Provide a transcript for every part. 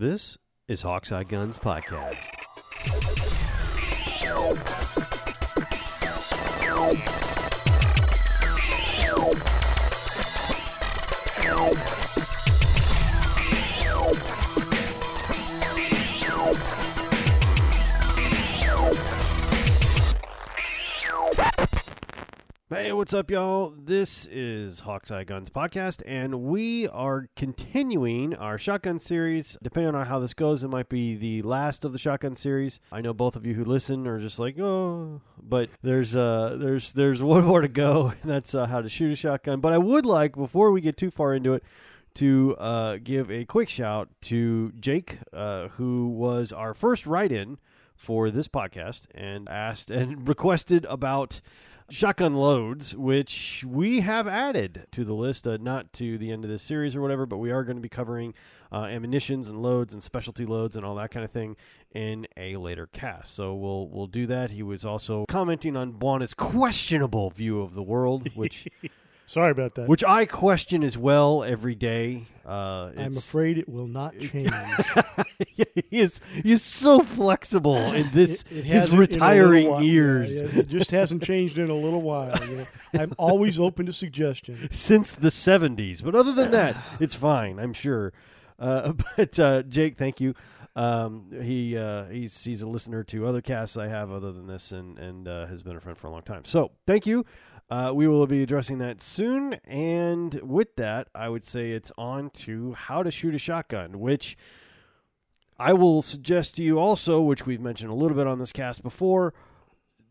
This is Hawkeye Guns Podcast. Hey, what's up, y'all? This is Hawkeye Guns Podcast, and we are continuing our shotgun series. Depending on how this goes, it might be the last of the shotgun series. I know both of you who listen are just like, oh, but there's uh, there's there's one more to go, and that's uh, how to shoot a shotgun. But I would like, before we get too far into it, to uh, give a quick shout to Jake, uh, who was our first write-in for this podcast, and asked and requested about shotgun loads, which we have added to the list, uh, not to the end of this series or whatever, but we are going to be covering uh, ammunitions and loads and specialty loads and all that kind of thing in a later cast. So we'll we'll do that. He was also commenting on Buana's questionable view of the world, which Sorry about that. which I question as well every day. Uh, I'm afraid it will not change. he is he is so flexible in this It- it his hasn't in a little retiring years. Yeah, yeah, it just hasn't changed in a little while. You know. I'm always open to suggestions. since the 70s. But other than that, it's fine, I'm sure. Uh, but uh, Jake, thank you. Um, he uh, he's he's a listener to other casts I have other than this, and and uh, has been a friend for a long time. So thank you. Uh, we will be addressing that soon. And with that, I would say it's on to how to shoot a shotgun, which I will suggest to you also, which we've mentioned a little bit on this cast before.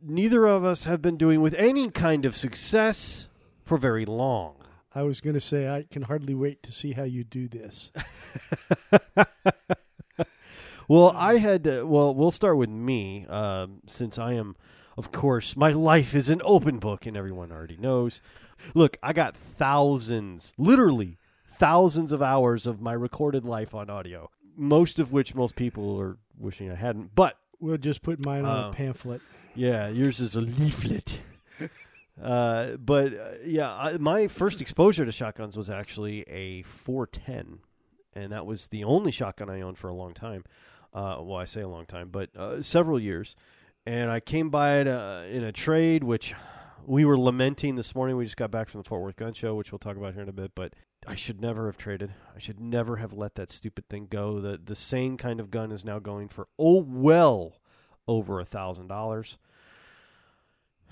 Neither of us have been doing with any kind of success for very long. I was going to say I can hardly wait to see how you do this. Well, I had. To, well, we'll start with me, um, since I am, of course, my life is an open book, and everyone already knows. Look, I got thousands, literally thousands of hours of my recorded life on audio. Most of which most people are wishing I hadn't. But We'll just put mine on Oh. a pamphlet. yeah, yours is a leaflet. uh, but uh, yeah, I, my first exposure to shotguns was actually a 410, and that was the only shotgun I owned for a long time. Uh, well, I say a long time, but uh, several years. And I came by it uh, in a trade, which we were lamenting this morning. We just got back from the Fort Worth Gun Show, which we'll talk about here in a bit. But I should never have traded. I should never have let that stupid thing go. The the same kind of gun is now going for oh well over a thousand dollars.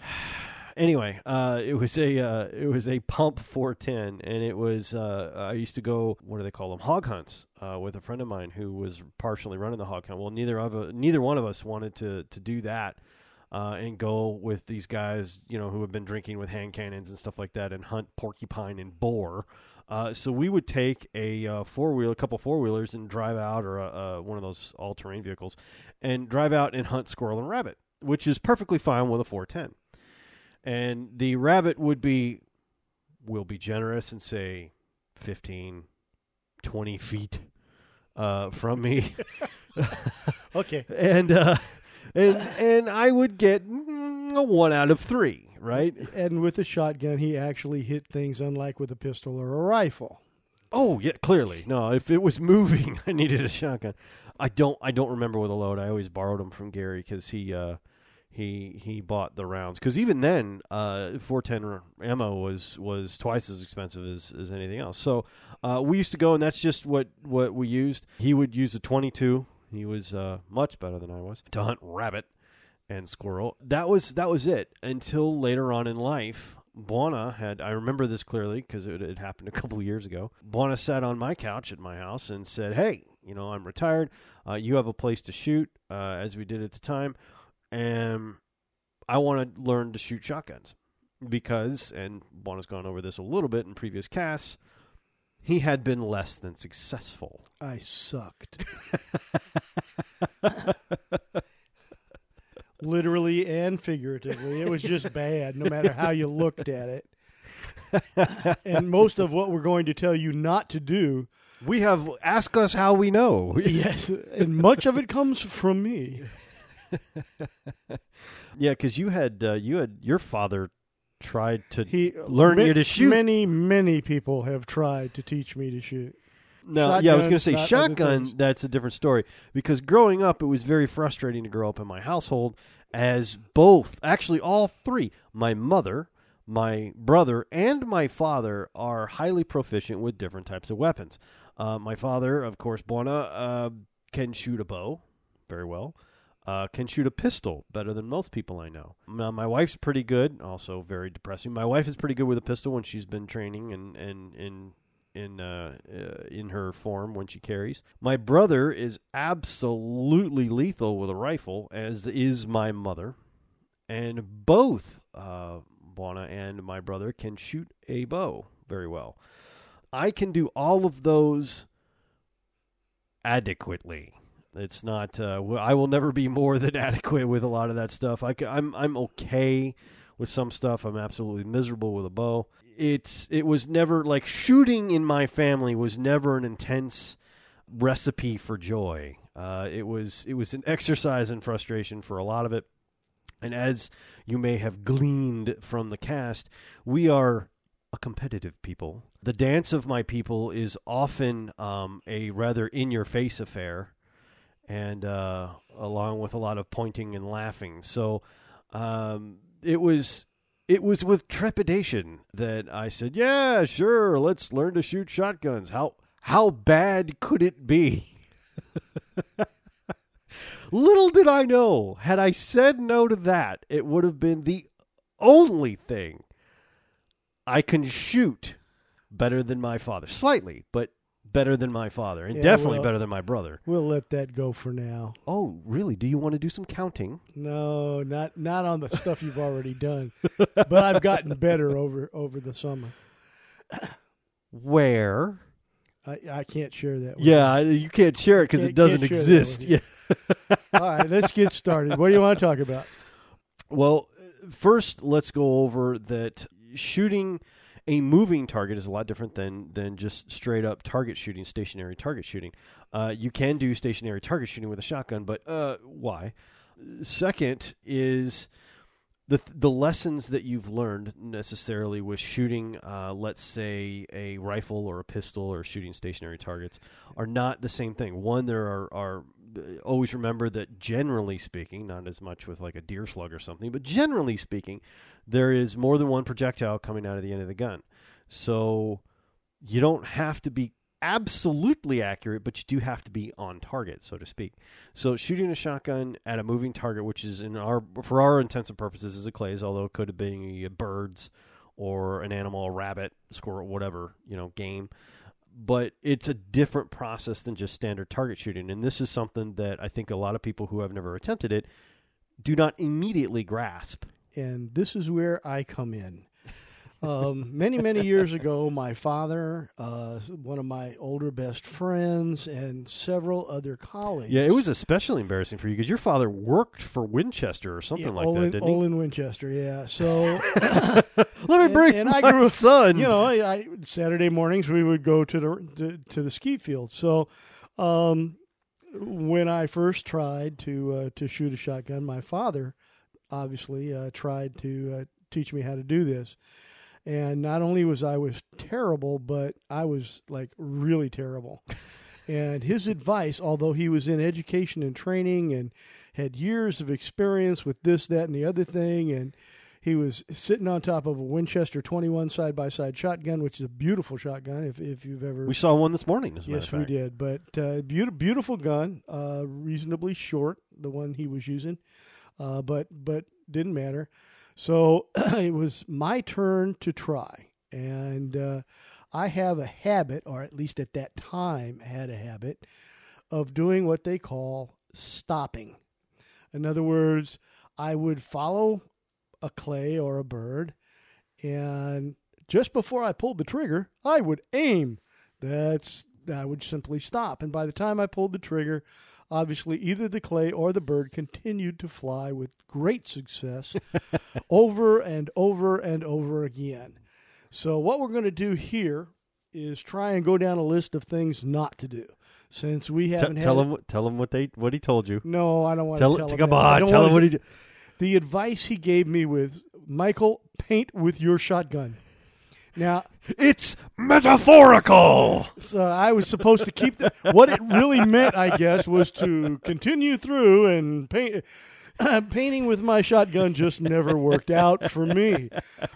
Anyway, uh, it was a uh, it was a pump 410, and it was uh, I used to go what do they call them hog hunts uh, with a friend of mine who was partially running the hog hunt. Well, neither of uh, neither one of us wanted to to do that uh, and go with these guys, you know, who have been drinking with hand cannons and stuff like that, and hunt porcupine and boar. Uh, so we would take a uh, four wheel, a couple four wheelers, and drive out, or uh, uh, one of those all terrain vehicles, and drive out and hunt squirrel and rabbit, which is perfectly fine with a 410. And the rabbit would be, we'll be generous and say 15, 20 feet uh, from me. Okay. and uh, and and I would get mm, a one out of three, right? And with a shotgun, he actually hit things unlike with a pistol or a rifle. Oh yeah, clearly. No, if it was moving, I needed a shotgun. I don't. I don't remember with a load. I always borrowed them from Gary because he uh, he he bought the rounds. Because even then, uh, 410 ammo was was twice as expensive as, as anything else. So uh, we used to go, and that's just what what we used. He would use a 22. He was uh, much better than I was to hunt rabbit and squirrel. That was that was it until later on in life. Buana had I remember this clearly because it happened a couple years ago. Buana sat on my couch at my house and said, "Hey, you know I'm retired. Uh, you have a place to shoot, uh, as we did at the time, and I want to learn to shoot shotguns because." And Buana's gone over this a little bit in previous casts. He had been less than successful. I sucked. Literally and figuratively. It was just bad, no matter how you looked at it. and most of what we're going to tell you not to do, We have ask us how we know. yes, and much of it comes from me. Yeah, because you had uh, you had your father tried to He Learn you to shoot. Many, many people have tried to teach me to shoot. No, yeah, I was going to say shotguns, not other shotgun. That's a different story because growing up, it was very frustrating to grow up in my household as both, actually, all three, my mother, my brother, and my father are highly proficient with different types of weapons. Uh, my father, of course, Buona, uh, can shoot a bow very well. Uh, can shoot a pistol better than most people I know. Now, my wife's pretty good. Also, very depressing. My wife is pretty good with a pistol when she's been training and and in in uh, uh, in her form when she carries. My brother is absolutely lethal with a rifle, as is my mother, and both uh, Buona and my brother can shoot a bow very well. I can do all of those adequately. It's not. Uh, I will never be more than adequate with a lot of that stuff. I ca- I'm I'm okay with some stuff. I'm absolutely miserable with a bow. It's it was never like shooting in my family was never an intense recipe for joy. Uh, it was it was an exercise in frustration for a lot of it. And as you may have gleaned from the cast, we are a competitive people. The dance of my people is often um, a rather in your face affair, and uh, along with a lot of pointing and laughing. So um, it was it was with trepidation that I said, "Yeah, sure, let's learn to shoot shotguns." How how bad could it be? Little did I know, had I said no to that, it would have been the only thing I can shoot better than my father. Slightly, but better than my father, and Yeah, definitely well- better than my brother. We'll let that go for now. Oh, really? Do you want to do some counting? No, not not on the stuff you've already done. But I've gotten better over over the summer. Where? I, I can't share that. With Yeah, you can't share it because Can't- it doesn't can't share that exist. with Yeah. you. All right, let's get started. What do you want to talk about? Well, first, let's go over that shooting a moving target is a lot different than than just straight up target shooting, stationary target shooting. Uh, you can do stationary target shooting with a shotgun, but uh, why? Second is the the lessons that you've learned necessarily with shooting, uh, let's say a rifle or a pistol or shooting stationary targets, are not the same thing. One, there are are always remember that generally speaking, not as much with like a deer slug or something, but generally speaking, there is more than one projectile coming out of the end of the gun. So you don't have to be absolutely accurate, but you do have to be on target, so to speak. So shooting a shotgun at a moving target, which is in our for our intents and purposes is a clays, although it could have been birds or an animal, a rabbit, squirrel, whatever you know, game. But it's a different process than just standard target shooting, and this is something that I think a lot of people who have never attempted it do not immediately grasp. and this is where I come in. Um, many, many years ago, my father, uh, one of my older best friends, and several other colleagues. Yeah, it was especially embarrassing for you because your father worked for Winchester or something Yeah, like Olin, that, didn't he? Olin Winchester, yeah. So, Let me and- bring and my I grew son. you know, I, I, Saturday mornings we would go to the to, to the skeet field. So, um, when I first tried to uh, to shoot a shotgun, my father obviously uh, tried to uh, teach me how to do this. And not only was I was terrible, but I was like really terrible. and his advice, although he was in education and training and had years of experience with this, that, and the other thing, and he was sitting on top of a Winchester 21 side by side shotgun, which is a beautiful shotgun. If if you've ever we saw one this morning. As a matter Yes, we did. But uh, beautiful, beautiful gun, uh, reasonably short, the one he was using, uh, but but didn't matter. So it was my turn to try, and uh, I have a habit, or at least at that time had a habit, of doing what they call stopping. In other words, I would follow a clay or a bird, and just before I pulled the trigger, I would aim. That's I would simply stop, and by the time I pulled the trigger, obviously either the clay or the bird continued to fly with great success over and over and over again. So what we're going to do here is try and go down a list of things not to do, since we haven't tell had him, tell him what they, what he told you. no, I don't want Tell, to tell him. come on, tell him what do- he. the advice he gave me was Michael, paint with your shotgun. Now, It's metaphorical. so I was supposed to keep the, what it really meant, I guess, was to continue through and paint. painting with my shotgun just never worked out for me.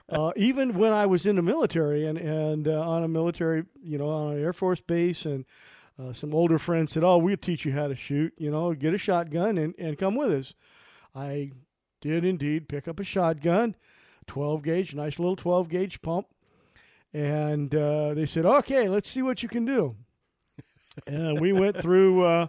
Uh, even when I was in the military and and uh, on a military, you know, on an Air Force base, and uh, some older friends said, "Oh, we'll teach you how to shoot. You know, get a shotgun and and come with us." I did indeed pick up a shotgun, twelve gauge, nice little twelve gauge pump, and uh, they said, "Okay, let's see what you can do." And we went through. Uh,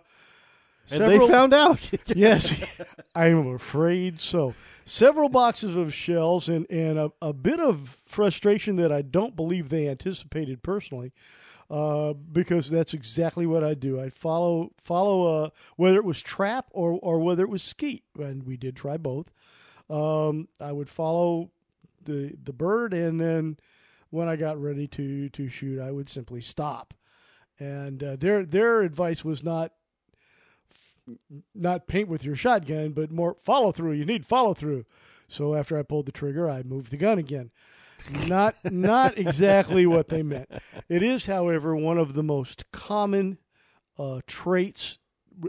And several- they found out. yes, I am afraid so. Several boxes of shells and, and a, a bit of frustration that I don't believe they anticipated personally, uh, because that's exactly what I do. I follow follow uh, whether it was trap or or whether it was skeet, and we did try both. Um, I would follow the the bird, and then when I got ready to to shoot, I would simply stop. And uh, their their advice was not not paint with your shotgun, but more follow through. You need follow through. So after I pulled the trigger, I moved the gun again. Not not exactly what they meant. It is, however, one of the most common uh, traits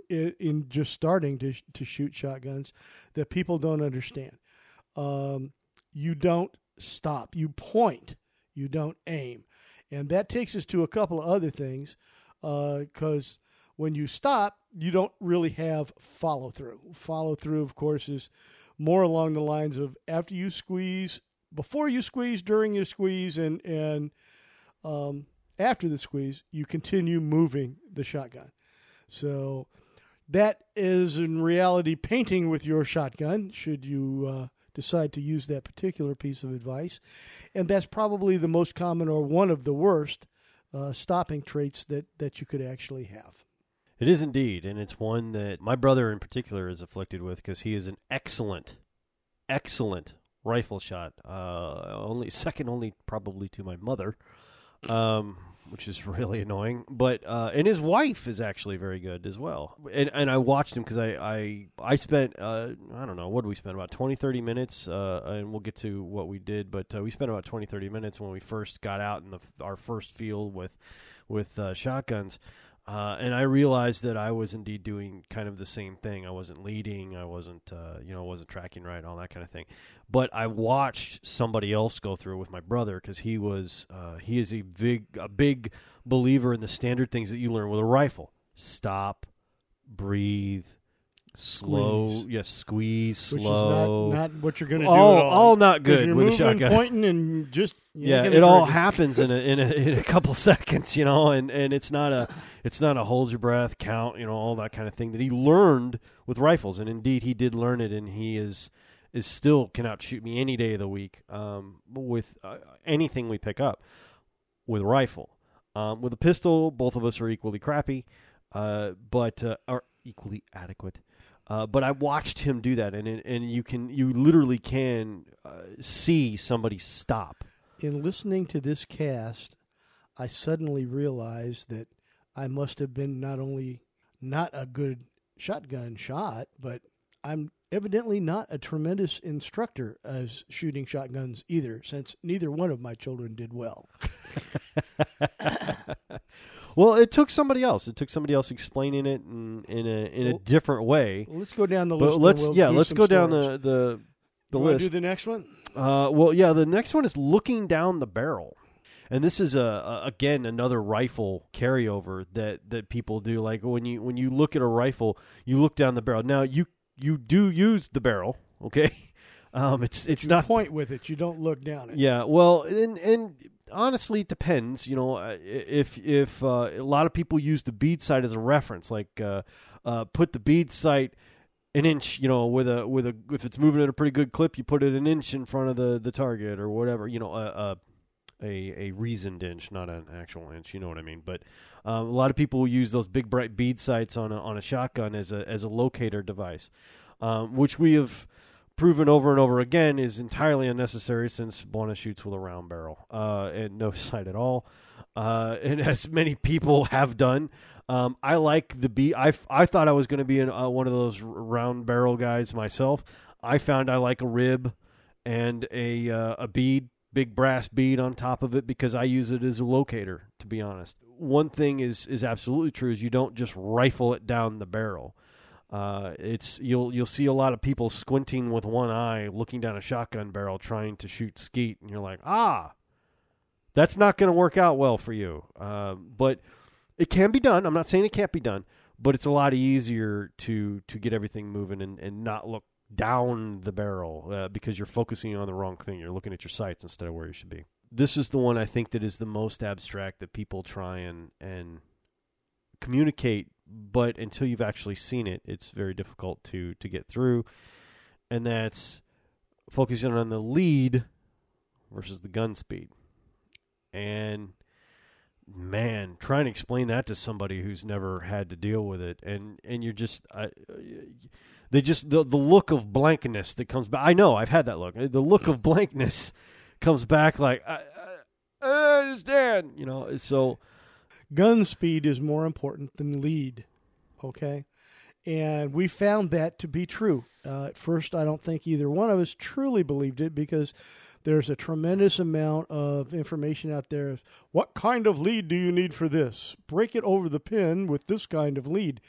in, in just starting to to shoot shotguns that people don't understand. Um, you don't stop. You point. You don't aim, and that takes us to a couple of other things. Because when you stop, you don't really have follow through. Follow through, of course, is more along the lines of after you squeeze, before you squeeze, during your squeeze, and and um, after the squeeze, you continue moving the shotgun. So that is in reality painting with your shotgun. Should you uh, decide to use that particular piece of advice, and that's probably the most common or one of the worst uh, stopping traits that that you could actually have. It is indeed, and it's one that my brother in particular is afflicted with because he is an excellent, excellent rifle shot. Uh, only second, only probably to my mother, um, which is really annoying. But uh, and his wife is actually very good as well. And and I watched him because I I I spent uh, I don't know what did we spend about 20, 30 minutes, uh, and we'll get to what we did, but uh, we spent about 20, 30 minutes when we first got out in the our first field with with uh, shotguns. Uh, and I realized that I was indeed doing kind of the same thing. I wasn't leading. I wasn't, uh, you know, wasn't tracking right, all that kind of thing. But I watched somebody else go through with my brother because he was, uh, he is a big, a big believer in the standard things that you learn with a rifle: stop, breathe, slow, Squeeze. yes, squeeze, Which slow. is not, not what you're going to do. all, at all. all not good you're with a shotgun. pointing, and just yeah, it all happens in a, in a in a couple seconds, you know, and and it's not a it's not a hold your breath, count, you know, all that kind of thing that he learned with rifles, and indeed he did learn it, and he is is still can outshoot me any day of the week um, with uh, anything we pick up with a rifle. Um, with a pistol, both of us are equally crappy, uh, but uh, are equally adequate. Uh, but I watched him do that, and and you can you literally can uh, see somebody stop. In listening to this cast, I suddenly realized that I must have been not only not a good shotgun shot, but I'm evidently not a tremendous instructor as shooting shotguns either, since neither one of my children did well. Well, it took somebody else. It took somebody else explaining it in in a in a different way. Let's go down the But list. let's we'll yeah, let's go down stories. the the the You list. Do the next one. Uh, well, yeah, the next one is looking down the barrel, and this is a, a again another rifle carryover that that people do. Like when you when you look at a rifle, you look down the barrel. Now you you do use the barrel, okay? Um, it's it's You not point with it. You don't look down it. yeah, well, and and honestly, it depends. You know, uh, if if uh, a lot of people use the bead sight as a reference, like uh, uh, put the bead sight an inch, you know, with a with a if it's moving at a pretty good clip, you put it an inch in front of the the target or whatever. You know, a a a, reasoned inch, not an actual inch. You know what I mean? But um, a lot of people use those big bright bead sights on a on a shotgun as a as a locator device, um, which we have proven over and over again is entirely unnecessary since Buona shoots with a round barrel uh, and no sight at all. Uh, and as many people have done, um, I like the bead. I, I thought I was going to be an, uh, one of those round barrel guys myself. I found I like a rib and a uh, a bead big brass bead on top of it because I use it as a locator. To be honest, one thing is is absolutely true: is you don't just rifle it down the barrel. Uh, it's you'll you'll see a lot of people squinting with one eye, looking down a shotgun barrel, trying to shoot skeet, and you're like, ah, that's not going to work out well for you. Uh, but it can be done. I'm not saying it can't be done, but it's a lot easier to to get everything moving and, and not look down the barrel uh, because you're focusing on the wrong thing. You're looking at your sights instead of where you should be. This is the one I think that is the most abstract that people try and and communicate, but until you've actually seen it, it's very difficult to to get through. And that's focusing on the lead versus the gun speed. And man, trying to explain that to somebody who's never had to deal with it, and and you're just, I, they just the the look of blankness that comes back. I know I've had that look. The look of blankness comes back like I, I, I understand, you know. So gun speed is more important than lead. Okay. And we found that to be true. Uh, at first, I don't think either one of us truly believed it because there's a tremendous amount of information out there. What kind of lead do you need for this? Break it over the pin with this kind of lead.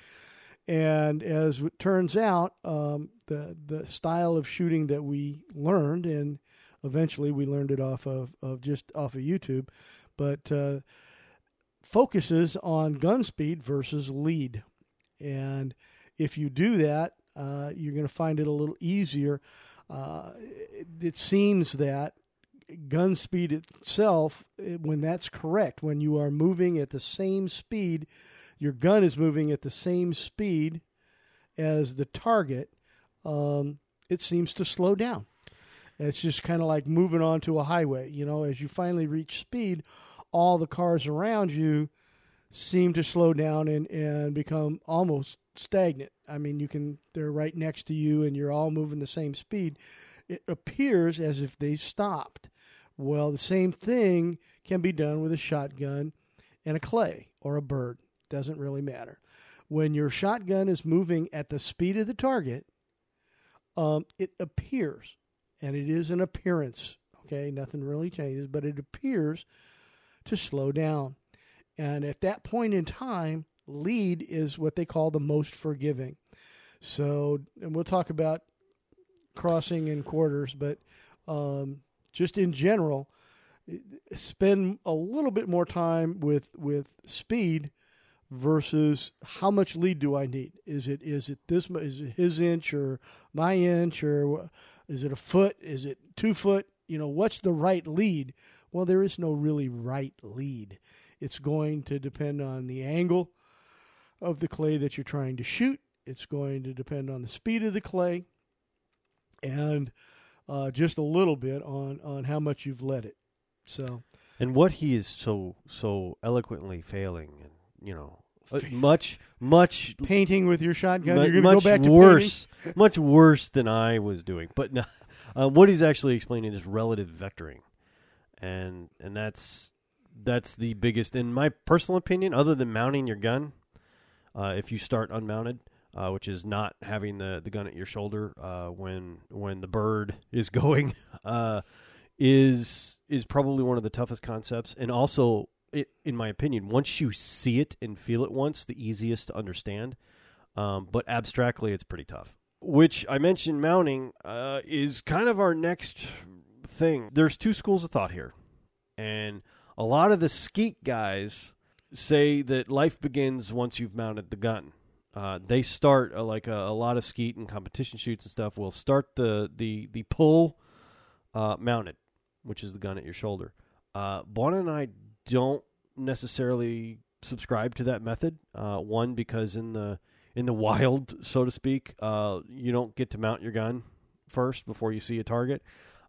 And as it turns out, um, the the style of shooting that we learned, and eventually we learned it off of, of just off of YouTube, but uh, focuses on gun speed versus lead. And if you do that, uh, you're going to find it a little easier. Uh, it, it, seems that gun speed itself, when that's correct, when you are moving at the same speed, your gun is moving at the same speed as the target, um, it seems to slow down. It's just kind of like moving onto a highway. You know, as you finally reach speed, all the cars around you seem to slow down and, and become almost stagnant. I mean, you can they're right next to you and you're all moving the same speed. It appears as if they stopped. Well, the same thing can be done with a shotgun and a clay or a bird. Doesn't really matter. When your shotgun is moving at the speed of the target, um, it appears, and it is an appearance. Okay, nothing really changes, but it appears to slow down. And at that point in time, lead is what they call the most forgiving. So, and we'll talk about crossing and quarters, but um, just in general, spend a little bit more time with with speed versus how much lead do I need? Is it is it this is it his inch or my inch or is it a foot? Is it two foot? You know, what's the right lead? Well, there is no really right lead. It's going to depend on the angle of the clay that you're trying to shoot. It's going to depend on the speed of the clay and uh, just a little bit on, on how much you've let it. So, and what he is so so eloquently failing, and you know, uh, much much painting with your shotgun. Mu- you're going to go back to worse, much worse than I was doing. But no, uh, what he's actually explaining is relative vectoring, and and that's that's the biggest, in my personal opinion, other than mounting your gun. Uh, if you start unmounted, uh, which is not having the, the gun at your shoulder uh, when when the bird is going, uh, is is probably one of the toughest concepts, and also, it, in my opinion, once you see it and feel it once, the easiest to understand. Um, but abstractly, it's pretty tough. Which I mentioned mounting uh, is kind of our next thing. There's two schools of thought here, and a lot of the skeet guys say that life begins once you've mounted the gun. Uh, they start uh, like a, a, lot of skeet and competition shoots and stuff will start the the the pull uh, mounted, which is the gun at your shoulder. Uh, and I don't necessarily subscribe to that method. Uh, one because in the in the wild, so to speak, uh, you don't get to mount your gun first before you see a target.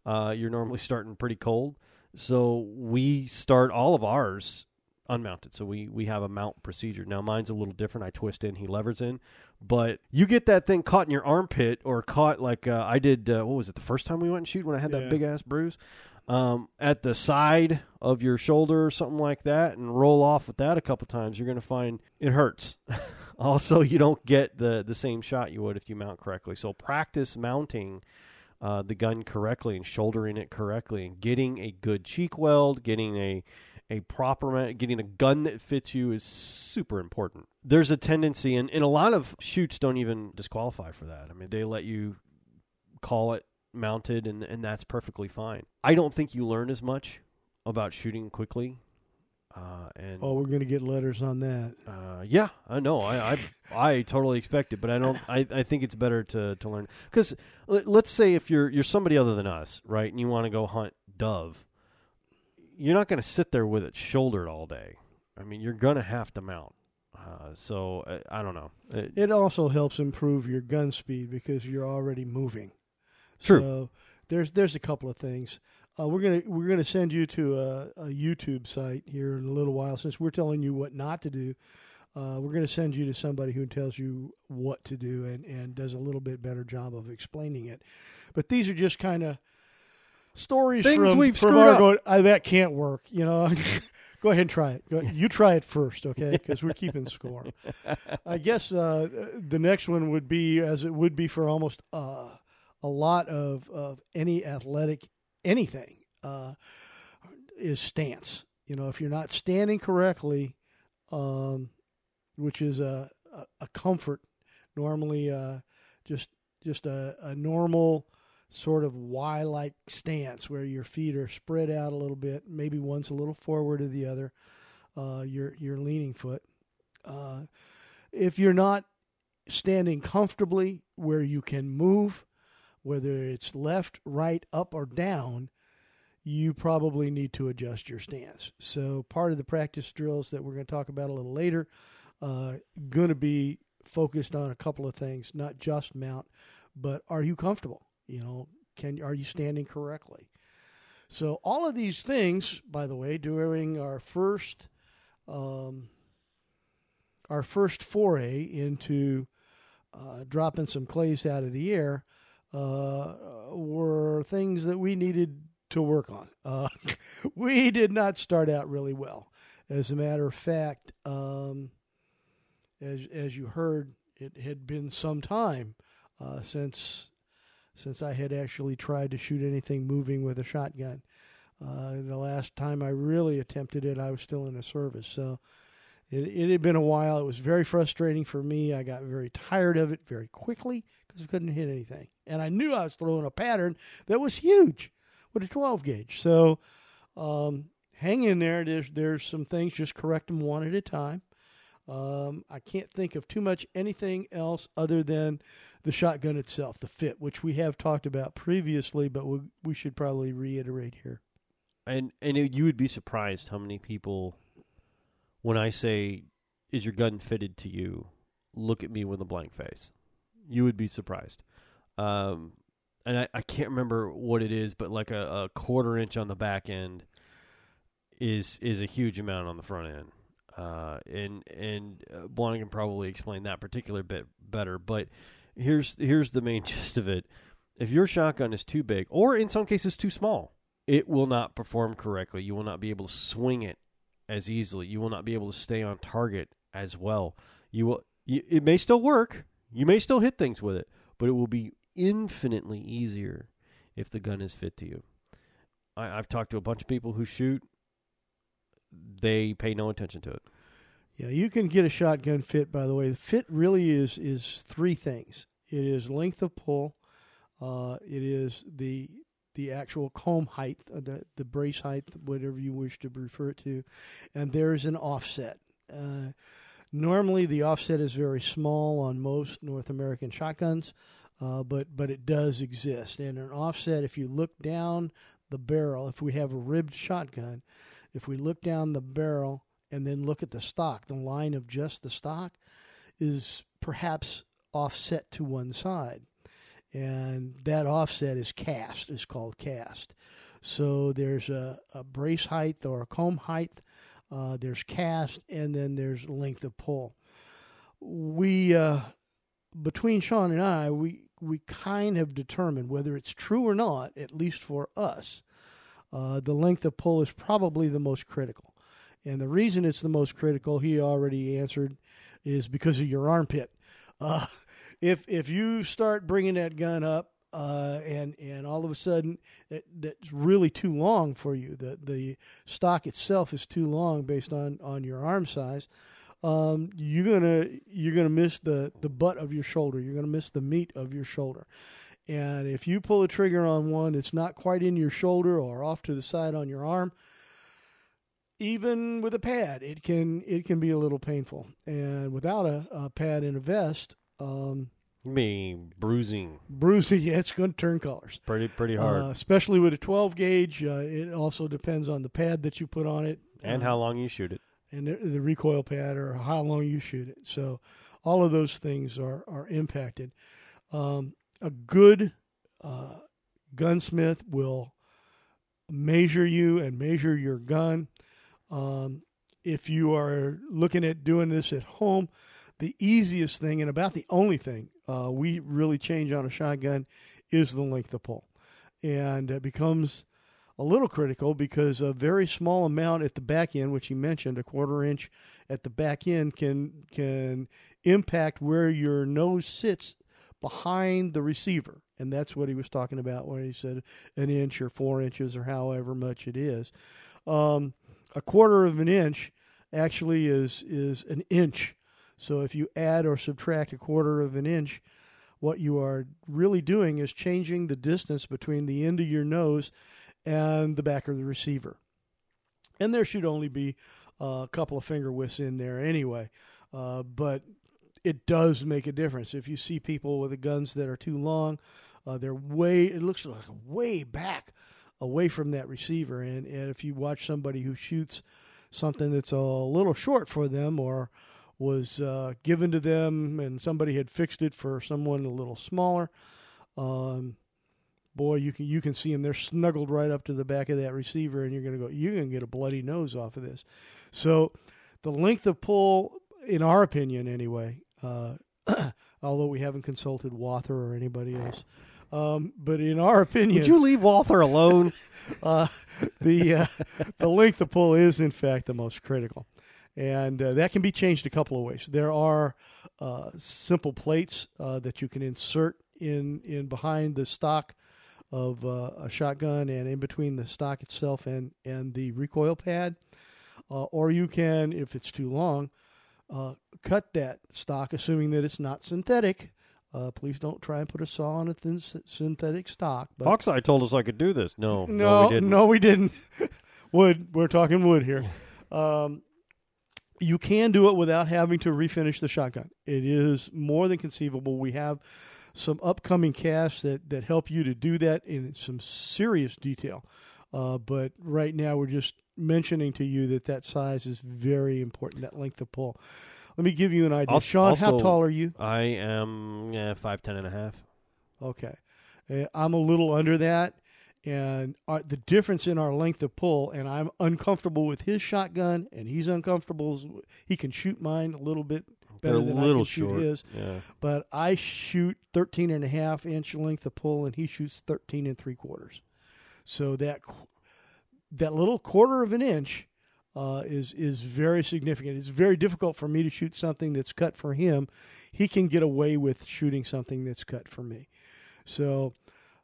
Uh, you're normally starting pretty cold, so we start all of ours unmounted. So we we have a mount procedure. Now mine's a little different. I twist in, he levers in, but you get that thing caught in your armpit or caught like uh, I did. Uh, what was it? The first time we went and shoot when I had that big ass bruise um, at the side of your shoulder or something like that, and roll off with that a couple times. You're going to find it hurts. also, you don't get the the same shot you would if you mount correctly. So practice mounting uh, the gun correctly and shouldering it correctly and getting a good cheek weld, getting a a proper getting a gun that fits you is super important. There's a tendency, and, and a lot of shoots don't even disqualify for that. I mean, they let you call it mounted, and and that's perfectly fine. I don't think you learn as much about shooting quickly. Uh, and oh, we're going to get letters on that. Uh, yeah, I know. I, I I totally expect it, but I don't. I, I think it's better to to learn because let's say if you're you're somebody other than us, right, and you want to go hunt dove, you're not going to sit there with it shouldered all day. I mean, you're going to have to mount. Uh, so uh, I don't know. It, it, also helps improve your gun speed because you're already moving. True. So there's there's a couple of things. Uh, we're gonna we're gonna send you to a, a, YouTube site here in a little while. Since we're telling you what not to do, uh, we're gonna send you to somebody who tells you what to do and and does a little bit better job of explaining it. But these are just kind of stories Things from, we've from our going, that can't work. You know, go ahead and try it. Go, you try it first, okay? Because we're keeping score. I guess uh, the next one would be as it would be for almost uh, a lot of of any athletic anything uh, is stance. You know, if you're not standing correctly, um, which is a, a, a comfort, normally uh, just just a, a normal sort of Y-like stance where your feet are spread out a little bit, maybe one's a little forward of the other, uh, your your leaning foot. Uh, if you're not standing comfortably where you can move, whether it's left, right, up, or down, you probably need to adjust your stance. So, part of the practice drills that we're going to talk about a little later, uh, going to be focused on a couple of things, not just mount, but are you comfortable? You know, can are you standing correctly? So, all of these things, by the way, during our first um, our first foray into uh, dropping some clays out of the air were things that we needed to work on. Uh, we did not start out really well. As a matter of fact, um, as as you heard, it had been some time uh, since since I had actually tried to shoot anything moving with a shotgun. Uh, the last time I really attempted it, I was still in the service, so it, it had been a while. It was very frustrating for me. I got very tired of it very quickly because I couldn't hit anything. And I knew I was throwing a pattern that was huge with a 12 gauge. So um, hang in there. There's, there's some things, just correct them one at a time. Um, I can't think of too much anything else other than the shotgun itself, the fit, which we have talked about previously, but we, we should probably reiterate here. And and it, you would be surprised how many people, when I say, "Is your gun fitted to you?" look at me with a blank face you would be surprised. Um, and I, I can't remember what it is, but like a, a quarter inch on the back end is is a huge amount on the front end. Uh, and and uh, can probably explain that particular bit better. But here's here's the main gist of it: if your shotgun is too big, or in some cases too small, it will not perform correctly. You will not be able to swing it as easily. You will not be able to stay on target as well. You will. You, it may still work. You may still hit things with it, but it will be infinitely easier if the gun is fit to you. I, have talked to a bunch of people who shoot. They pay no attention to it. Yeah, you can get a shotgun fit. By the way, the fit really is is three things. It is length of pull. Uh, it is the the actual comb height, uh, the the brace height, whatever you wish to refer it to, and there is an offset. Uh, Normally, the offset is very small on most North American shotguns, uh, but but it does exist. And an offset, if you look down the barrel, if we have a ribbed shotgun, if we look down the barrel and then look at the stock, the line of just the stock is perhaps offset to one side. And that offset is cast, is called cast. So there's a, a brace height or a comb height uh, there's cast, and then there's length of pull. We, uh, between Sean and I, we we kind of determined whether it's true or not, at least for us, uh, the length of pull is probably the most critical. And the reason it's the most critical, he already answered, is because of your armpit. Uh, if if you start bringing that gun up uh, and and all of a sudden it, that's really too long for you. The the stock itself is too long based on on your arm size. Um, you're gonna you're gonna miss the the butt of your shoulder. You're gonna miss the meat of your shoulder. And if you pull a trigger on one, it's not quite in your shoulder or off to the side on your arm. Even with a pad, it can it can be a little painful. And without a, a pad and a vest, um, Me bruising bruising, yeah, it's going to turn colors. pretty pretty hard. Uh, especially with a 12 gauge. Uh, it also depends on the pad that you put on it and uh, how long you shoot it. And the, the recoil pad or how long you shoot it. So all of those things are are impacted. Um, a good uh, gunsmith will measure you and measure your gun. Um, if you are looking at doing this at home, the easiest thing and about the only thing uh, we really change on a shotgun is the length of pull, and it becomes a little critical because a very small amount at the back end, which you mentioned, a quarter inch at the back end, can can impact where your nose sits behind the receiver, and that's what he was talking about when he said an inch or four inches or however much it is. Um, a quarter of an inch actually is is an inch. So if you add or subtract a quarter of an inch, what you are really doing is changing the distance between the end of your nose and the back of the receiver. And there should only be a couple of finger widths in there anyway. Uh, but it does make a difference. If you see people with the guns that are too long, uh, they're way, it looks like way back away from that receiver. And, and if you watch somebody who shoots something that's a little short for them or was uh, given to them and somebody had fixed it for someone a little smaller, um, boy, you can you can see them. They're snuggled right up to the back of that receiver, and you're going to go. You're going to get a bloody nose off of this. So, the length of pull, in our opinion, anyway, uh, although we haven't consulted Walther or anybody else, um, but in our opinion, Would you leave Walther alone? uh, the uh, the length of pull is in fact the most critical, and uh, that can be changed a couple of ways. There are uh, simple plates uh, that you can insert in in behind the stock of uh, a shotgun and in between the stock itself and and the recoil pad, uh, or you can, if it's too long, uh, cut that stock, assuming that it's not synthetic. Uh, please don't try and put a saw on a thin s- synthetic stock. But Hawkeye told us I could do this. No, no, no, we didn't. no, we didn't. wood. We're talking wood here. Um, you can do it without having to refinish the shotgun. It is more than conceivable. We have some upcoming casts that, that help you to do that in some serious detail. Uh, but right now, we're just mentioning to you that that size is very important, that length of pull. Let me give you an idea. Also- Sean, how tall are you? I am five ten and a half. Okay. Uh, I'm a little under that. And our, the difference in our length of pull, and I'm uncomfortable with his shotgun, and he's uncomfortable. He can shoot mine a little bit better They're a than I little can shoot short. his. Yeah. But I shoot 13 and a half inch length of pull, and he shoots 13 and three quarters. So that that little quarter of an inch uh, is is very significant. It's very difficult for me to shoot something that's cut for him. He can get away with shooting something that's cut for me. So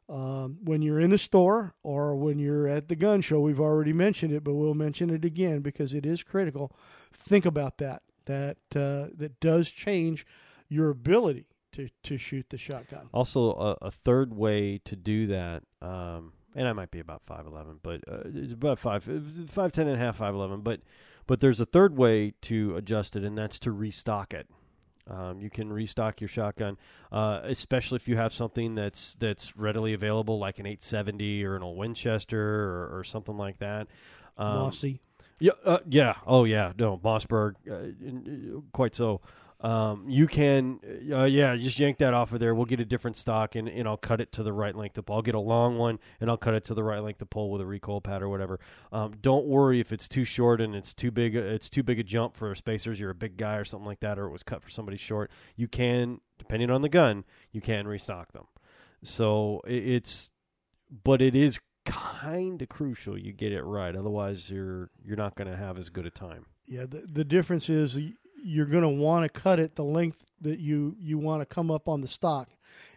um, when you're in the store or when you're at the gun show, we've already mentioned it, but we'll mention it again because it is critical. Think about that. That uh, that does change your ability to, to shoot the shotgun. Also, a, a third way to do that, um, and I might be about five eleven, but uh, it's about five five ten and a half, five eleven. But but there's a third way to adjust it, and that's to restock it. Um, you can restock your shotgun, uh, especially if you have something that's that's readily available, like an 870 or an old Winchester or, or something like that. Um, Mossy. Yeah, uh, yeah, oh yeah, no, Mossberg, uh, uh, quite so. Um, you can, uh, yeah, just yank that off of there. We'll get a different stock, and, and I'll cut it to the right length of pull. I'll get a long one, and I'll cut it to the right length of pull with a recoil pad or whatever. Um, don't worry if it's too short and it's too big. It's too big a jump for spacers. You're a big guy or something like that, or it was cut for somebody short. You can, depending on the gun, you can restock them. So it, it's, but it is kind of crucial you get it right. Otherwise, you're you're not going to have as good a time. Yeah, the, the difference is you're going to want to cut it the length that you, you want to come up on the stock.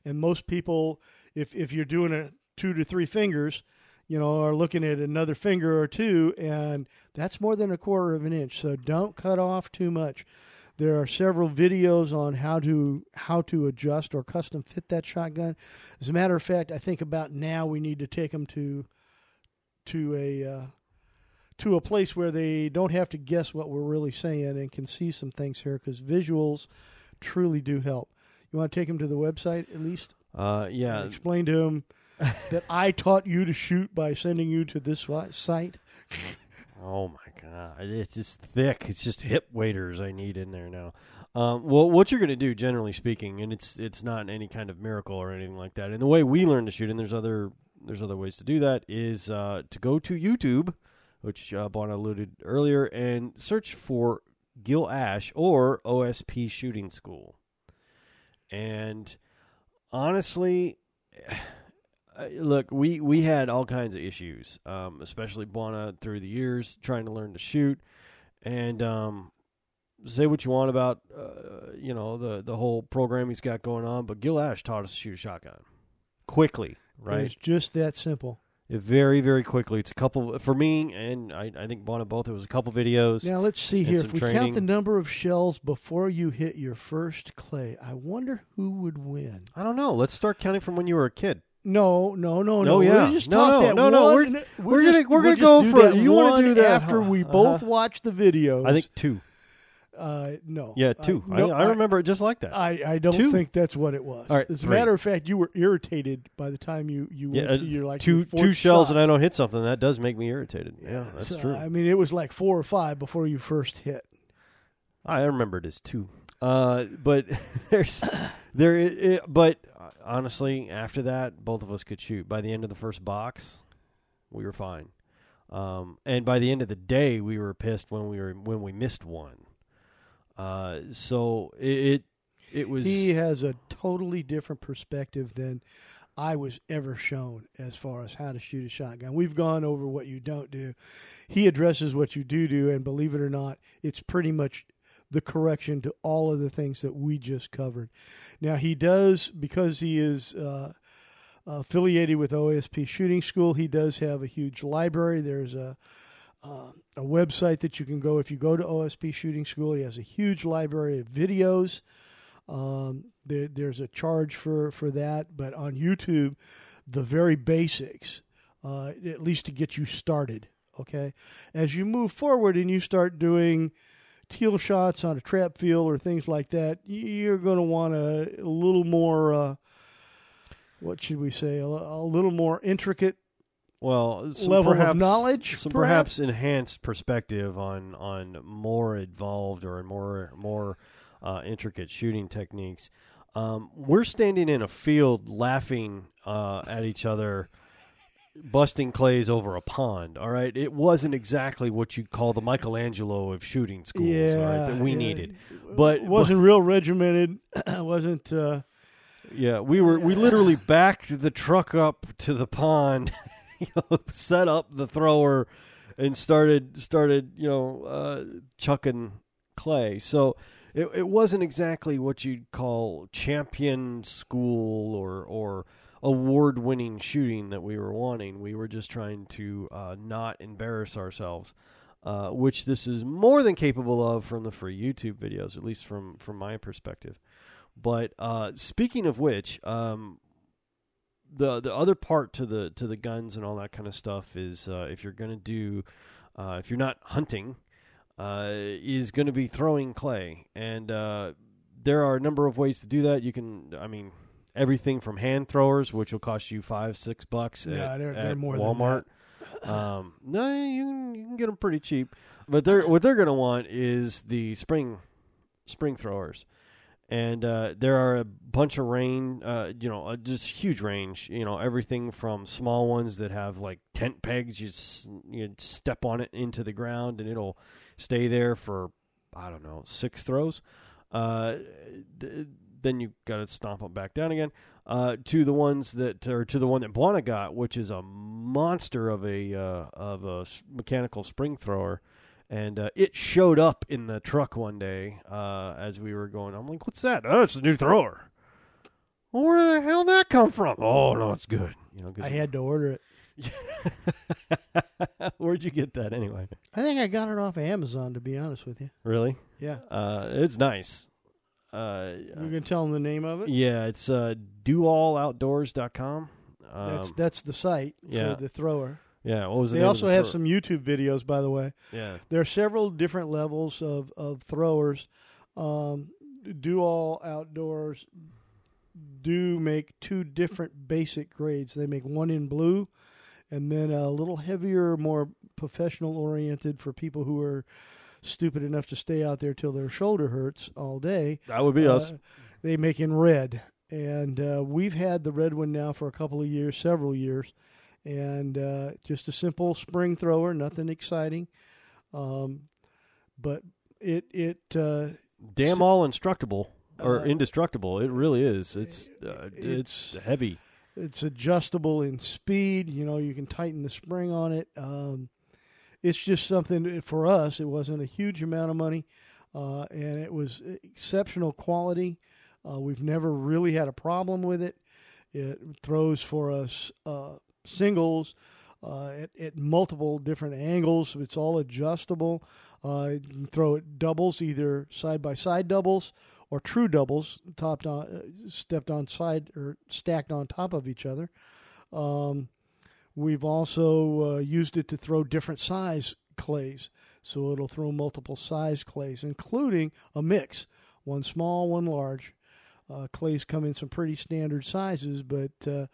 And most people, if if you're doing a two to three fingers, you know, are looking at another finger or two, and that's more than a quarter of an inch. So don't cut off too much. There are several videos on how to how to adjust or custom fit that shotgun. As a matter of fact, I think about now we need to take them to to a uh, to a place where they don't have to guess what we're really saying and can see some things here because visuals truly do help. You want to take them to the website at least? Uh, yeah. And explain to them that I taught you to shoot by sending you to this site. Oh my god, it's just thick. It's just hip waders I need in there now. Um, well, what you're going to do, generally speaking, and it's it's not any kind of miracle or anything like that. And the way we learn to shoot, and there's other there's other ways to do that, is uh, to go to YouTube, which uh, Bon alluded earlier, and search for Gil Ash or OSP Shooting School. And honestly, look, we we had all kinds of issues, um, especially Buona through the years trying to learn to shoot, and um, say what you want about uh, you know the the whole program he's got going on, but Gil Ash taught us to shoot a shotgun quickly, right? It's just that simple. It very very quickly. It's a couple for me, and I I think Buona both. It was a couple videos. Now let's see here. If we count the number of shells before you hit your first clay, I wonder who would win. I don't know. Let's start counting from when you were a kid. No, no, no, No, no. yeah. We'll just No, no, that no, no, we're- we'll we're gonna- we're gonna go for- that you wanna do that, after we Uh-huh. both watch the videos. I think two. Uh, no. Yeah, two. I, no, I remember it just like that. I, I don't Two. think that's what it was. All right, As a three. matter of fact, you were irritated by the time you you yeah, went uh, to your like two two shells shot. and I don't hit something that does make me irritated. Yeah, that's So, true. I mean, it was like four or five before you first hit. I remember it as two. Uh, but there's there. It, it, but honestly, after that, both of us could shoot. By the end of the first box, we were fine. Um, and by the end of the day, we were pissed when we were when we missed one. Uh, so it it, it was. He has a totally different perspective than I was ever shown as far as how to shoot a shotgun. We've gone over what you don't do. He addresses what you do do, and believe it or not, it's pretty much the correction to all of the things that we just covered. Now he does because he is. Uh, affiliated with OSP Shooting School, he does have a huge library. There's a uh, a website that you can go if you go to OSP Shooting School. He has a huge library of videos. Um, there, there's a charge for, for that, but on YouTube, the very basics, uh, at least to get you started. Okay, as you move forward and you start doing teal shots on a trap field or things like that, you're going to want a, a little more. Uh, what should we say? A, a little more intricate well some level perhaps, of knowledge, some perhaps? perhaps enhanced perspective on on more involved or more more uh, intricate shooting techniques. Um, we're standing in a field laughing uh, at each other, busting clays over a pond. All right, it wasn't exactly what you'd call the Michelangelo of shooting schools. all right, that we yeah. needed. But- it wasn't real regimented. wasn't uh, Yeah, we were we literally backed the truck up to the pond, you know, set up the thrower, and started started you know uh, chucking clay. So it it wasn't exactly what you'd call champion school or or award winning shooting that we were wanting. We were just trying to uh, not embarrass ourselves. Uh, which this is more than capable of from the free YouTube videos, at least from from my perspective. But uh, speaking of which, um, the the other part to the to the guns and all that kind of stuff is uh, if you're going to do uh, if you're not hunting, uh, is going to be throwing clay, and there are a number of ways to do that. You can, I mean, everything from hand throwers, which will cost you five six bucks Yeah, at, they're- they're at more than Walmart. um, no, you can, you can get them pretty cheap, but they're what they're going to want is the spring spring throwers and uh, there are a bunch of rain, uh, you know, uh, just huge range. You know, everything from small ones that have like tent pegs, you s- you step on it into the ground and it'll stay there for I don't know six throws. Uh, th- then you got to stomp it back down again. Uh, to the ones that, or to the one that Buona got, which is a monster of a uh, of a mechanical spring thrower and uh, it showed up in the truck one day uh, as we were going. I'm like, "What's that?" Oh, it's a new thrower. well, where the hell did that come from? Oh no, it's good. You know, 'cause- I had to order it. Where'd you get that anyway? I think I got it off of Amazon, to be honest with you. Really? Yeah. Uh, it's nice. Uh, You can tell them the name of it. yeah, it's uh, doalloutdoors.com. Um, that's that's the site yeah. for the thrower. yeah. What was the They name of also the have some YouTube videos, by the way. Yeah. There are several different levels of, of throwers. Um, do all outdoors do make two different basic grades. They make one in blue and then a little heavier, more professional oriented for people who are stupid enough to stay out there till their shoulder hurts all day. That would be us. Uh, they make in red, and uh, we've had the red one now for a couple of years, several years, and uh, just a simple spring thrower, nothing exciting, um, but it it uh, Damn all instructable or Uh, indestructible. It really is. It's uh, it's, it's- heavy. it's adjustable in speed. You know, you can tighten the spring on it. Um, it's just something for us. It wasn't a huge amount of money, uh, and it was exceptional quality. Uh, we've never really had a problem with it. It throws for us uh, singles uh, at, at multiple different angles. It's all adjustable. Uh, throw it doubles, either side by side doubles or true doubles, topped on, uh, stepped on side or stacked on top of each other. Um, we've also uh, used it to throw different size clays, so it'll throw multiple size clays, including a mix, one small, one large. Uh, clays come in some pretty standard sizes, but uh,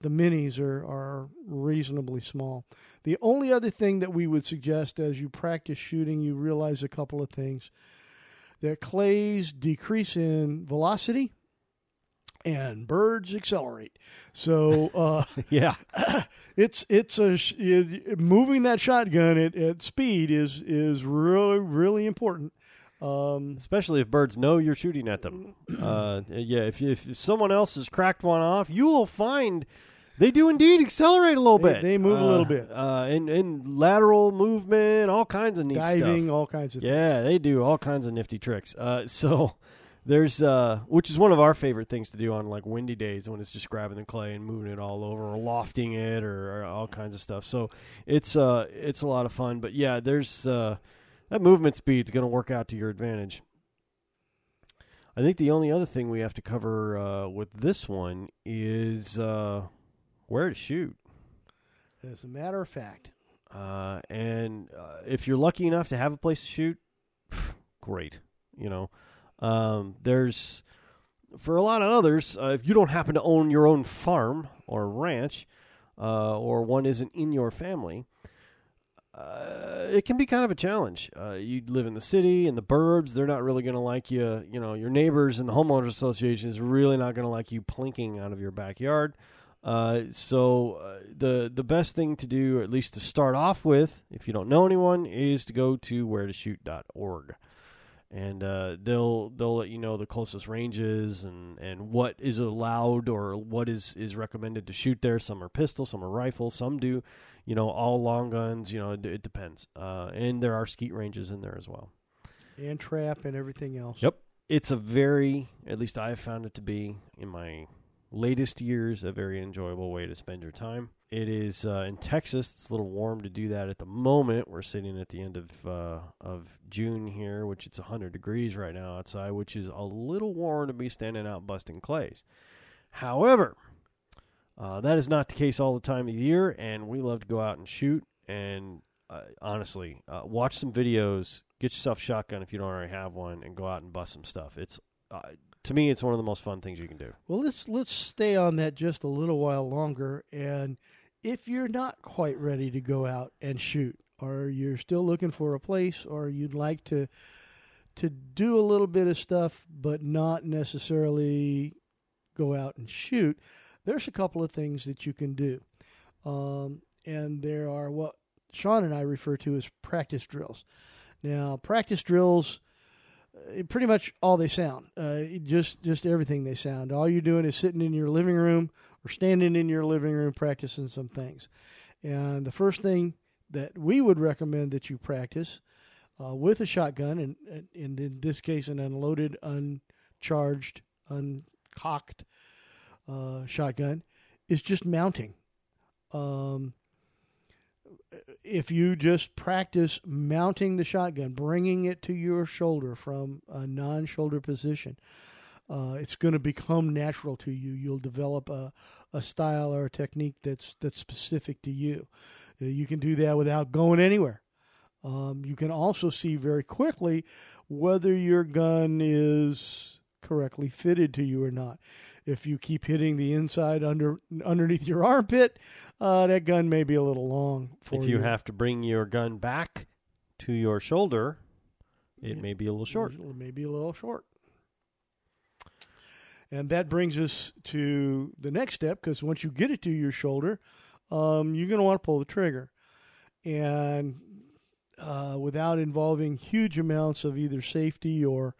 the minis are, are reasonably small. The only other thing that we would suggest as you practice shooting, you realize a couple of things. That clays decrease in velocity and birds accelerate. So uh, Yeah. it's it's a it, moving that shotgun at, at speed is is really really important. Um, Especially if birds know you're shooting at them. Uh, yeah. If, if someone else has cracked one off, you will find they do indeed accelerate a little They- bit. they move a Uh, little bit. Uh, and, and lateral movement, all kinds of neat diving, stuff. all kinds of things. Yeah, they do all kinds of nifty tricks. Uh, so there's uh, which is one of our favorite things to do on like windy days when it's just grabbing the clay and moving it all over, or lofting it, or, or all kinds of stuff. So it's uh, it's a lot of fun. But yeah, there's uh, that movement speed's going to work out to your advantage. I think the only other thing we have to cover uh, with this one is uh, where to shoot. As a matter of fact, Uh, and uh, if you're lucky enough to have a place to shoot, great. You know, um, there's for a lot of others, uh, if you don't happen to own your own farm or ranch, uh, or one isn't in your family, uh, it can be kind of a challenge. Uh, you live in the city and the burbs; they're not really going to like you. You know, your neighbors and the homeowners association is really not going to like you plinking out of your backyard. Uh, so uh, the the best thing to do, at least to start off with, if you don't know anyone, is to go to wheretoshoot.org. And uh, they'll they'll let you know the closest ranges and, and what is allowed or what is, is recommended to shoot there. Some are pistol, some are rifle, some do, you know, all long guns. You know, it, it depends. Uh, and there are skeet ranges in there as well. and trap and everything else. Yep. It's a very, at least I have found it to be in my latest years, a very enjoyable way to spend your time. It is uh, in Texas. It's a little warm to do that at the moment. We're sitting at the end of uh, of June here, which it's 100 degrees right now outside, which is a little warm to be standing out busting clays. However, uh, that is not the case all the time of the year, and we love to go out and shoot. And uh, honestly, uh, watch some videos, get yourself a shotgun if you don't already have one, and go out and bust some stuff. It's uh, to me, it's one of the most fun things you can do. Well, let's let's stay on that just a little while longer. And if you're not quite ready to go out and shoot, or you're still looking for a place, or you'd like to to do a little bit of stuff, but not necessarily go out and shoot, there's a couple of things that you can do. Um, and there are what Sean and I refer to as practice drills. Now, practice drills pretty much all they sound. Uh, just just everything they sound. All you're doing is sitting in your living room or standing in your living room practicing some things. And the first thing that we would recommend that you practice uh, with a shotgun, and, and in this case, an unloaded, uncharged, uncocked uh, shotgun is just mounting. Um, if you just practice mounting the shotgun, bringing it to your shoulder from a non shoulder position, uh, it's going to become natural to you. You'll develop a, a style or a technique that's that's specific to you. Uh, you can do that without going anywhere. Um, you can also see very quickly whether your gun is correctly fitted to you or not. If you keep hitting the inside under underneath your armpit, uh, that gun may be a little long for if you, have to bring your gun back to your shoulder, it may be a little short. It may be a little short. And that brings us to the next step because once you get it to your shoulder, um, you're going to want to pull the trigger. And uh, without involving huge amounts of either safety or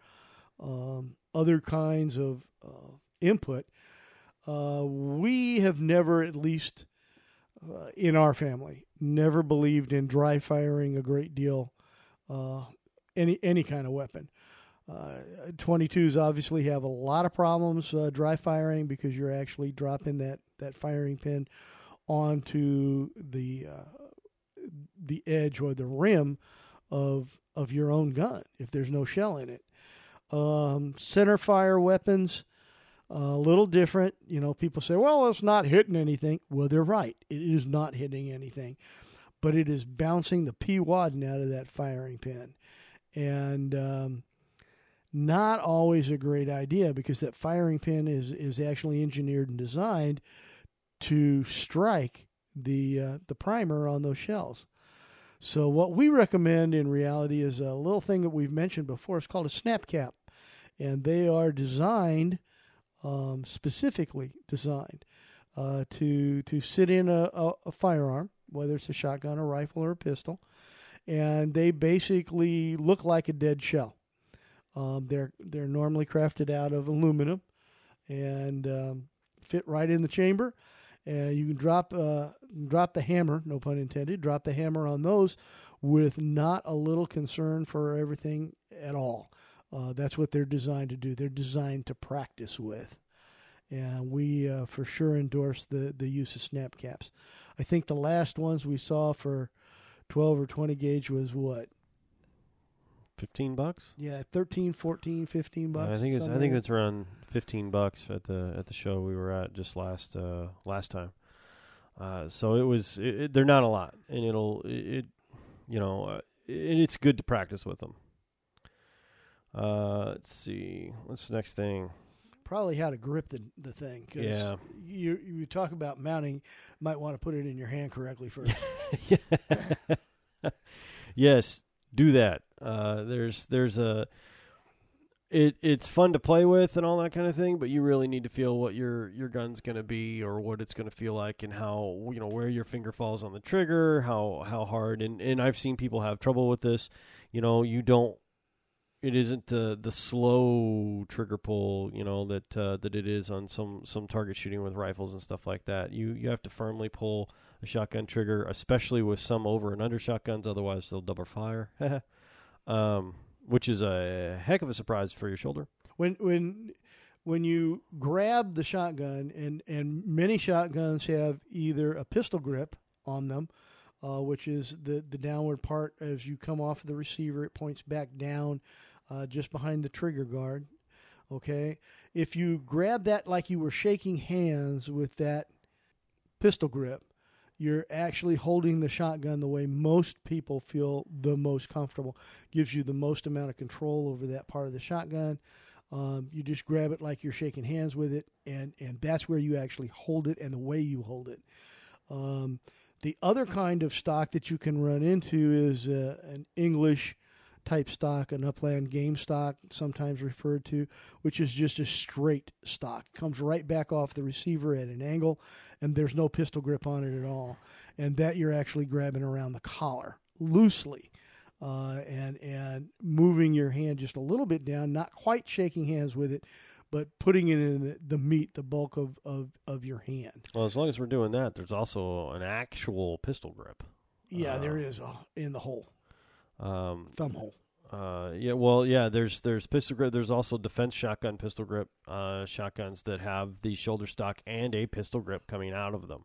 um, other kinds of uh, input, uh, we have never, at least uh, in our family, never believed in dry firing a great deal, uh, any any kind of weapon. Uh, 22s obviously have a lot of problems uh, dry firing because you're actually dropping that, that firing pin onto the uh, the edge or the rim of of your own gun if there's no shell in it. Um, center fire weapons, a little different. You know, people say, "Well, it's not hitting anything." Well, they're right. It is not hitting anything, but it is bouncing the P wadding out of that firing pin, and um, not always a great idea because that firing pin is is actually engineered and designed to strike the uh, the primer on those shells. So what we recommend in reality is a little thing that we've mentioned before. It's called a snap cap, and they are designed um, specifically designed uh, to to sit in a, a, a firearm, whether it's a shotgun, a rifle, or a pistol, and they basically look like a dead shell. Um, they're they're normally crafted out of aluminum and um, fit right in the chamber. And you can drop uh, drop the hammer, no pun intended, drop the hammer on those with not a little concern for everything at all. Uh, that's what they're designed to do. They're designed to practice with, and we uh, for sure endorse the the use of snap caps. I think the last ones we saw for 12 or 20 gauge was what Fifteen bucks. yeah, 13, 14, 15 bucks. I think it's I think it's around fifteen bucks at the at the show we were at just last uh, last time. Uh, so it was it, it, they're not a lot, and it'll it, it you know uh, it, it's good to practice with them. Uh, let's see what's the next thing. probably how to grip the the thing. 'cause Yeah. you you talk about mounting, might want to put it in your hand correctly first. yes, do that. Uh, there's there's a it it's fun to play with and all that kind of thing, but you really need to feel what your your gun's going to be or what it's going to feel like and how you know where your finger falls on the trigger, how how hard and and I've seen people have trouble with this. You know, you don't it isn't the the slow trigger pull, you know, that uh, that it is on some some target shooting with rifles and stuff like that. You you have to firmly pull a shotgun trigger, especially with some over and under shotguns. Otherwise, they'll double fire, um, which is a heck of a surprise for your shoulder. when when when you grab the shotgun and and many shotguns have either a pistol grip on them uh, which is the the downward part as you come off the receiver it points back down uh, just behind the trigger guard okay? If you grab that like you were shaking hands with that pistol grip you're actually holding the shotgun the way most people feel the most comfortable. Gives you the most amount of control over that part of the shotgun. Um, you just grab it like you're shaking hands with it, and and that's where you actually hold it and the way you hold it. Um, the other kind of stock that you can run into is uh, an English type stock, an upland game stock, sometimes referred to, which is just a straight stock. Comes right back off the receiver at an angle, and there's no pistol grip on it at all. And that you're actually grabbing around the collar loosely uh, and and moving your hand just a little bit down, not quite shaking hands with it, but putting it in the, the meat, the bulk of, of, of your hand. Well, as long as we're doing that, there's also an actual pistol grip. Yeah, Uh, there is uh, in the hole, Um, thumb hole. Uh, yeah, well, yeah. There's there's pistol grip. There's also defense shotgun pistol grip uh, shotguns that have the shoulder stock and a pistol grip coming out of them.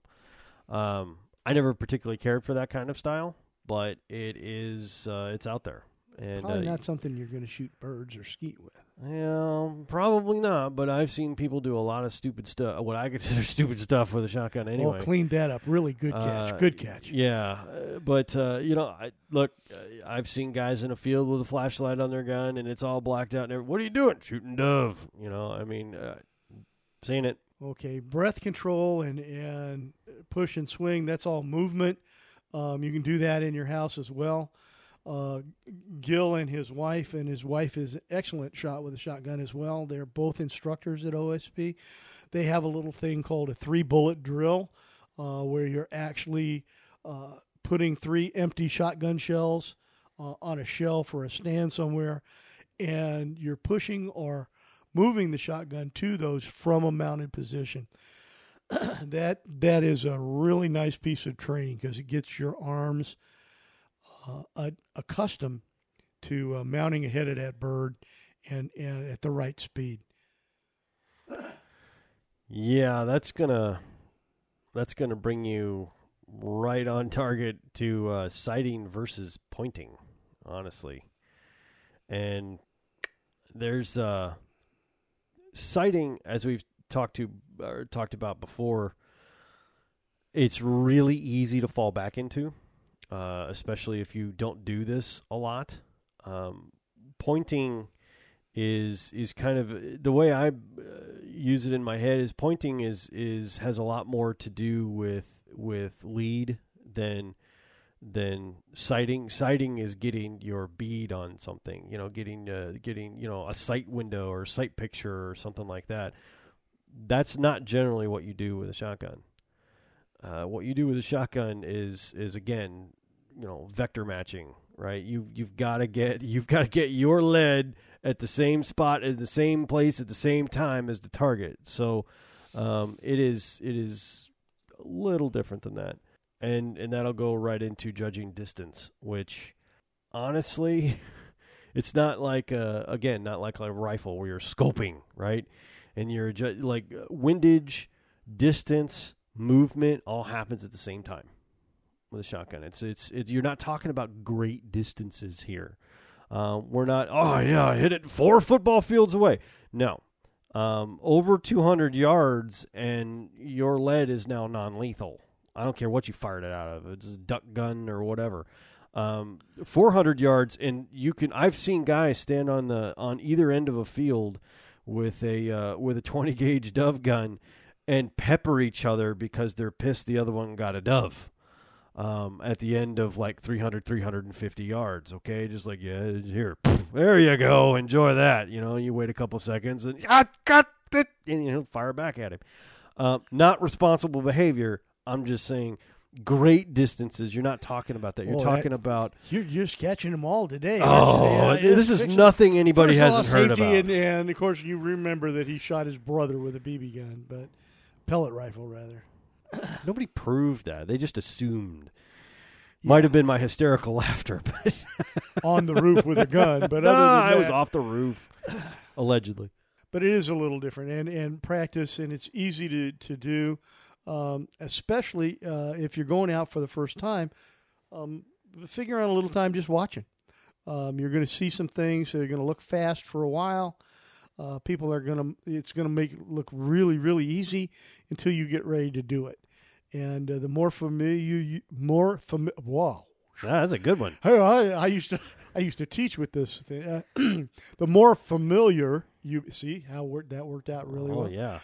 Um, I never particularly cared for that kind of style, but it is uh, it's out there. And Probably uh, not something you're going to shoot birds or skeet with. Yeah, probably not. But I've seen people do a lot of stupid stuff. What I consider stupid stuff with a shotgun. Anyway, Well, cleaned that up. Really good catch. Uh, good catch. Yeah, uh, but uh, you know, I, look, uh, I've seen guys in a field with a flashlight on their gun, and it's all blacked out. And every- what are you doing? Shooting dove. You know, I mean, uh, seen it. Okay, breath control and and push and swing. That's all movement. Um, you can do that in your house as well. Uh, Gil and his wife, and his wife is an excellent shot with a shotgun as well. They're both instructors at OSP. They have a little thing called a three bullet drill, uh, where you're actually uh, putting three empty shotgun shells uh, on a shelf or a stand somewhere, and you're pushing or moving the shotgun to those from a mounted position. that that is a really nice piece of training because it gets your arms uh, a- accustomed to uh, mounting ahead of that bird and and at the right speed. Yeah, that's gonna that's gonna bring you right on target to uh, sighting versus pointing, honestly. And there's uh, sighting, as we've talked to talked about before. It's really easy to fall back into, uh, especially if you don't do this a lot. Um, pointing is is kind of the way I uh, use it in my head is pointing is is has a lot more to do with with lead than than sighting. Sighting is getting your bead on something, you know, getting uh, getting you know a sight window or sight picture or something like that. That's not generally what you do with a shotgun. Uh, what you do with a shotgun is is again, you know, vector matching, right? You you've got to get you've got to get your lead at the same spot at the same place at the same time as the target. So um, it is it is a little different than that, and and that'll go right into judging distance, which honestly, it's not like uh, again not like a rifle where you're scoping right, and you're ju- like windage, distance, movement all happens at the same time with a shotgun. It's it's, it's you're not talking about great distances here. Uh, we're not. Oh yeah, I hit it four football fields away. No, um, over 200 yards, and your lead is now non-lethal. I don't care what you fired it out of. It's a duck gun or whatever. Um, 400 yards, and you can. I've seen guys stand on the on either end of a field with a uh, with a 20 gauge dove gun and pepper each other because they're pissed the other one got a dove um, at the end of like 300 350 yards okay? Just like yeah here. There you go. Enjoy that. You know you wait a couple seconds and I got it and you know fire back at him. Uh, not responsible behavior. I'm just saying great distances. You're not talking about that. You're Well, that- talking about You're just catching them all today. oh Yeah, this is nothing anybody First of all, hasn't heard about. And, and of course, you remember that he shot his brother with a BB gun, but pellet rifle rather. nobody proved that they just assumed might have been my hysterical laughter but on the roof with a gun. But no, other than I was off the roof, allegedly. but it is a little different and, and practice and it's easy to, to do um, especially uh, if you're going out for the first time um, figure out a little time just watching um, you're going to see some things that are going to look fast for a while uh, people are going to it's going to make it look really really easy until you get ready to do it and uh, the more familiar you more fami- wow Yeah, that's a good one. I, I used to I used to teach with this thing. Uh, the more familiar you see how work, that worked out really oh well. yeah,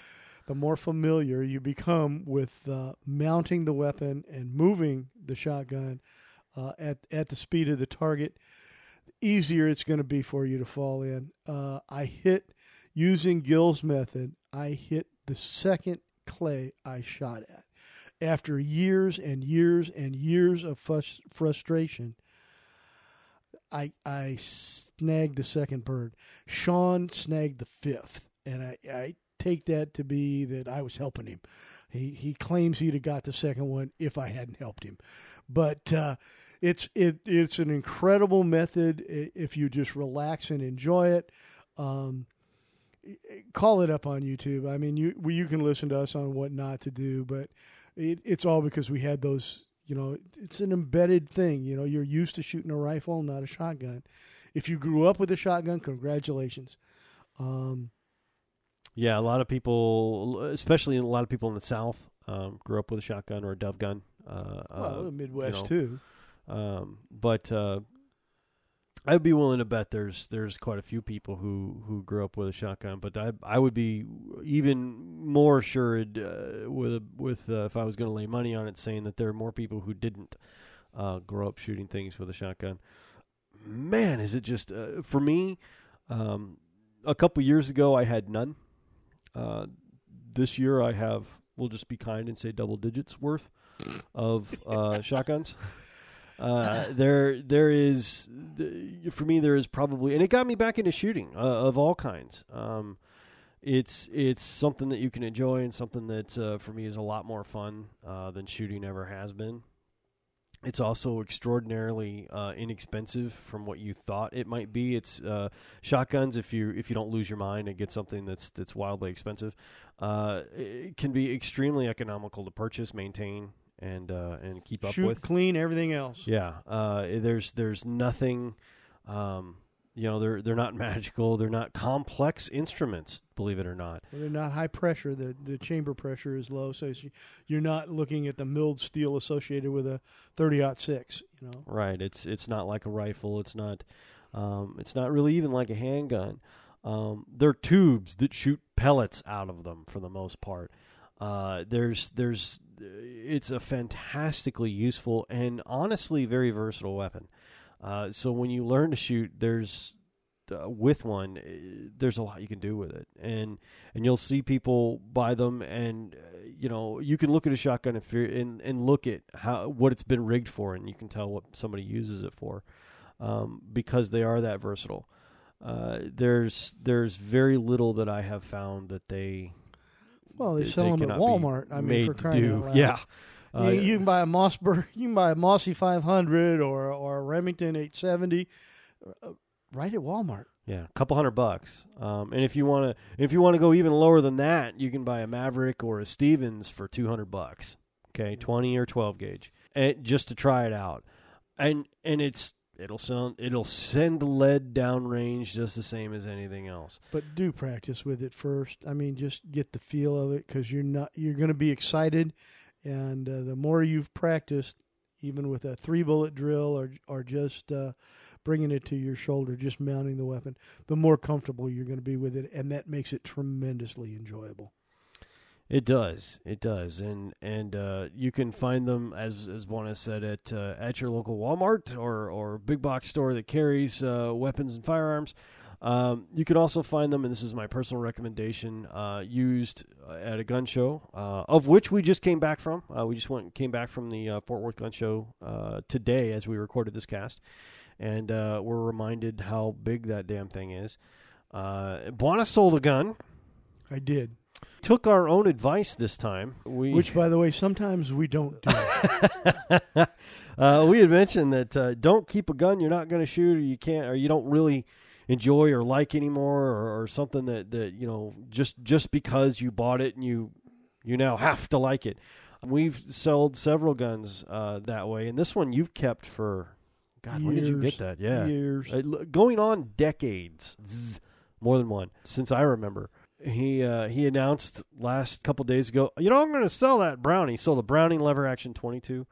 The more familiar you become with uh, mounting the weapon and moving the shotgun uh, at at the speed of the target, the easier it's going to be for you to fall in. Uh, I hit using Gil's method. I hit the second clay I shot at. After years and years and years of frus- frustration, I I snagged the second bird. Sean snagged the fifth, and I, I take that to be that I was helping him. He he claims he'd have got the second one if I hadn't helped him, but uh, it's it it's an incredible method if you just relax and enjoy it. Um, call it up on YouTube. I mean, you you can listen to us on what not to do, but it, it's all because we had those. You know, it's an embedded thing. You know, you're used to shooting a rifle, not a shotgun. If you grew up with a shotgun, congratulations. Um, Yeah, a lot of people, especially a lot of people in the South, um, grew up with a shotgun or a dove gun. Uh, well, uh, the Midwest know, too. Um, but uh, I'd be willing to bet there's there's quite a few people who, who grew up with a shotgun. But I I would be even more assured uh, with a, with uh, if I was going to lay money on it, saying that there are more people who didn't uh, grow up shooting things with a shotgun. Man, is it just uh, for me? Um, a couple years ago, I had none. Uh, this year, I have. We'll just be kind and say double digits worth of uh, shotguns. Uh, there, there is for me. There is probably, and it got me back into shooting uh, of all kinds. Um, it's it's something that you can enjoy and something that uh, for me is a lot more fun uh, than shooting ever has been. It's also extraordinarily uh, inexpensive from what you thought it might be. It's shotguns. If you if you don't lose your mind and get something that's that's wildly expensive, it can be extremely economical to purchase, maintain, and uh, and keep up Shoot with. clean, everything else. Yeah, uh, there's there's nothing, um, you know, they're they're not magical. They're not complex instruments, believe it or not. Well, they're not high pressure. The the chamber pressure is low, so you're not looking at the milled steel associated with a 30 six. You know, Right. It's it's not like a rifle. It's not. Um, it's not really even like a handgun. Um, they're tubes that shoot pellets out of them for the most part. Uh, there's there's it's a fantastically useful and honestly very versatile weapon. Uh, so when you learn to shoot, there's uh, with one, uh, there's a lot you can do with it, and and you'll see people buy them, and uh, you know you can look at a shotgun you're, and and look at how what it's been rigged for, and you can tell what somebody uses it for, um, because they are that versatile. Uh, there's there's very little that I have found that they well, they they- sell they them at Walmart. I mean, for to crying do. out loud. Yeah. You, Uh, you can buy a Mossberg, you can buy a Mossy 500 or or a Remington 870, uh, right at Walmart. Yeah, a couple hundred bucks. Um, and if you want to, if you want to go even lower than that, you can buy a Maverick or a Stevens for two hundred bucks. Okay, twenty or twelve gauge, and just to try it out. And and it's it'll sound it'll send lead downrange just the same as anything else. But do practice with it first. I mean, just get the feel of it because you're not you're going to be excited, and uh, the more you've practiced, even with a three bullet drill or or just uh, bringing it to your shoulder, just mounting the weapon, the more comfortable you're going to be with it, and that makes it tremendously enjoyable. It does, it does, and and uh, you can find them as as has said at uh, at your local Walmart or or big box store that carries uh, weapons and firearms. Um, you can also find them, and this is my personal recommendation, uh, used uh, at a gun show, uh, of which we just came back from. We just went came back from the Fort Worth Gun Show today as we recorded this cast, and we're reminded how big that damn thing is. Uh, sold a gun. I did, Took our own advice this time. We which, by the way, sometimes we don't do. uh, we had mentioned that uh, don't keep a gun you're not going to shoot or you can't or you don't really enjoy or like anymore or, or something that, that you know just just because you bought it and you you now have to like it. We've sold several guns uh, that way, and this one you've kept for God. When did you get that? Yeah, Years. uh, going on decades, Zzz, more than one since I remember. He uh, he announced last couple days ago, you know, I'm going to sell that Browning. So the Browning lever action 22.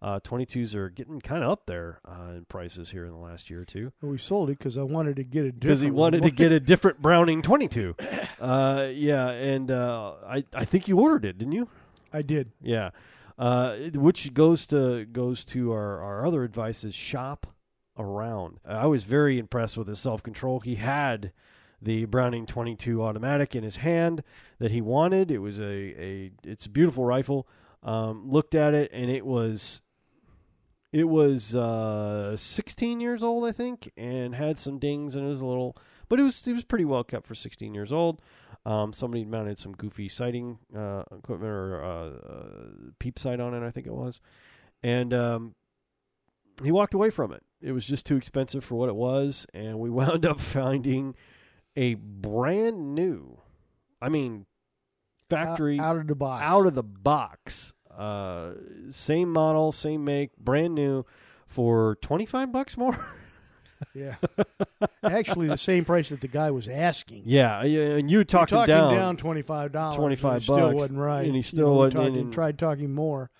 Uh, 22s are getting kind of up there uh, in prices here in the last year or two we sold it because I wanted to get a because he wanted to get a different Browning 22. Uh, yeah, and uh, I I think you ordered it, didn't you? I did. Yeah, uh, which goes to goes to our, our other advice is shop around. I was very impressed with his self control. He had the Browning 22 automatic in his hand that he wanted. It was a, a it's a beautiful rifle. Um, looked at it and it was it was uh, 16 years old, I think, and had some dings and it was a little, but it was it was pretty well kept for 16 years old. Um, somebody mounted some goofy sighting uh, equipment or uh, uh, peep sight on it, I think it was, and um, he walked away from it. It was just too expensive for what it was, and we wound up finding a brand new, I mean, factory out, out of the box. out of the box, uh, same model, same make, brand new, for twenty five bucks more. yeah. Actually, the same price that the guy was asking. yeah, yeah, and you talked he him talked down. him down twenty five dollars. 25 Still wasn't right, and he You still know, wasn't talked- and- tried talking more,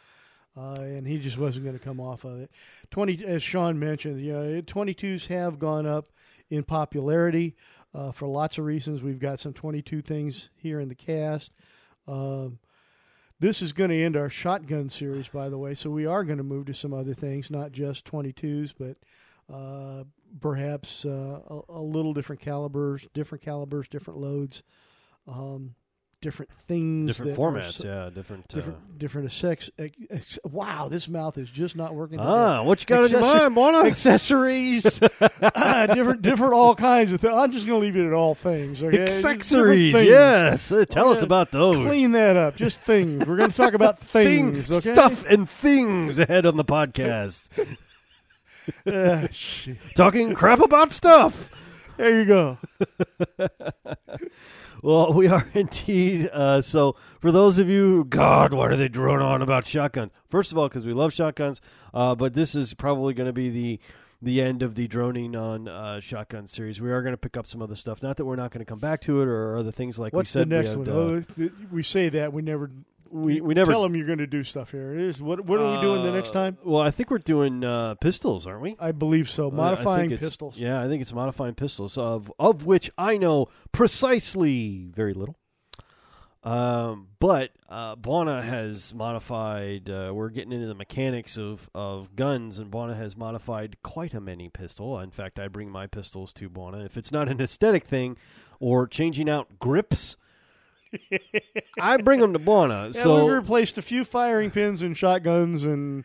uh, and he just wasn't going to come off of it. Twenty, as Sean mentioned, you know, twenty twos have gone up in popularity uh, for lots of reasons. We've got some twenty two things here in the cast. Um, this is going to end our shotgun series, by the way. So we are going to move to some other things, not just 22s, but uh, perhaps uh, a, a little different calibers, different calibers, different loads, um, different things, different formats, so- yeah, different. different, uh, different sex. ex- Wow, this mouth is just not working. today. ah, what you got in your Accessor- mind, Mona? accessories, ah, different, different, all kinds of things. I'm just going to leave it at all things. Okay? Accessories, things. yes. Uh, tell us about those. Clean that up. Just things. We're going to talk about things. Things, okay? stuff, and things ahead on the podcast. Shit. Talking crap about stuff. There you go. Well, we are indeed. Uh, so, for those of you, God, why do they drone on about shotguns? First of all, because we love shotguns, uh, but this is probably going to be the the end of the droning on uh, shotgun series. We are going to pick up some other stuff. Not that we're not going to come back to it or other things like What's we said. the next we one? uh, we say that we never. We we never tell them you're going to do stuff here. It is. What What are we doing the next Uh, time? Well, I think we're doing uh, pistols, aren't we? I believe so. Uh, I Modifying pistols. Yeah, I think it's modifying pistols, of of which I know precisely very little. Um, but uh, has modified. Uh, we're getting into the mechanics of, of guns, and Buana has modified quite a many pistol. In fact, I bring my pistols to Buana. If it's not an aesthetic thing or changing out grips, I bring them to Buana. Yeah, so we've replaced a few firing pins and shotguns and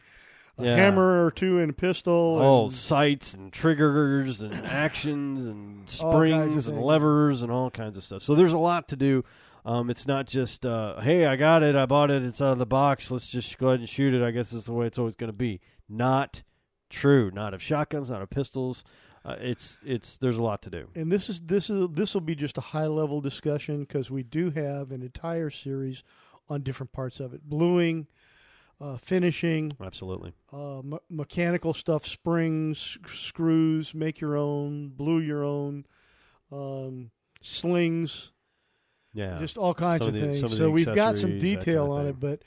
a Yeah. hammer or two and a pistol. Oh, and- sights and triggers and actions and All kinds of springs and levers and all kinds of stuff. So there's a lot to do. Um, it's not just, uh, hey, I got it, I bought it, it's out of the box. Let's just go ahead and shoot it. I guess this is the way it's always going to be. Not true. Not of shotguns, not of pistols. Uh, it's it's there's a lot to do. and this is this is this will be just a high level discussion because we do have an entire series on different parts of it: bluing, uh, finishing, Absolutely. uh, me- mechanical stuff, springs, screws, make your own, blue your own, um, slings, Yeah. just all kinds of things. of so we've got some detail kind of on it, but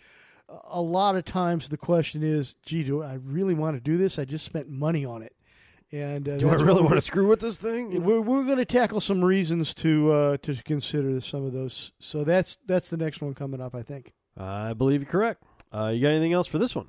a lot of times the question is, "Gee, do I really want to do this? I just spent money on it." And uh, do I really want to screw with this thing? we're, we're going to tackle some reasons to uh, to consider some of those. So that's that's the next one coming up, I think. I believe you're correct. Uh, you got anything else for this one?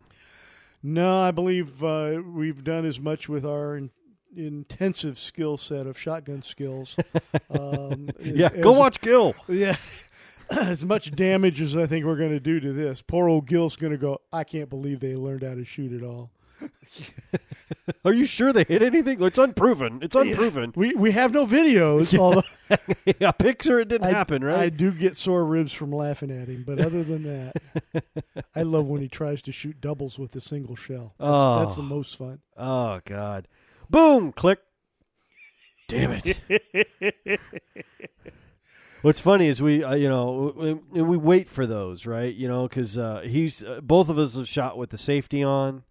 No, I believe uh, we've done as much with our in, intensive skill set of shotgun skills. Um, as- yeah. Go as- watch Gil. Yeah. as much damage as I think we're going to do to this. Poor old Gil's going to go, I can't believe they learned how to shoot at all. Are you sure they hit anything? It's unproven. It's unproven. We we have no videos, although yeah, picture it didn't I, happen, right? I do get sore ribs from laughing at him, but other than that, I love when he tries to shoot doubles with a single shell. That's, Oh. that's the most fun. oh God! Boom! Click. Damn it! What's funny is we, uh, you know, we, we wait for those, right? You know, because uh, he's uh, both of us have shot with the safety on.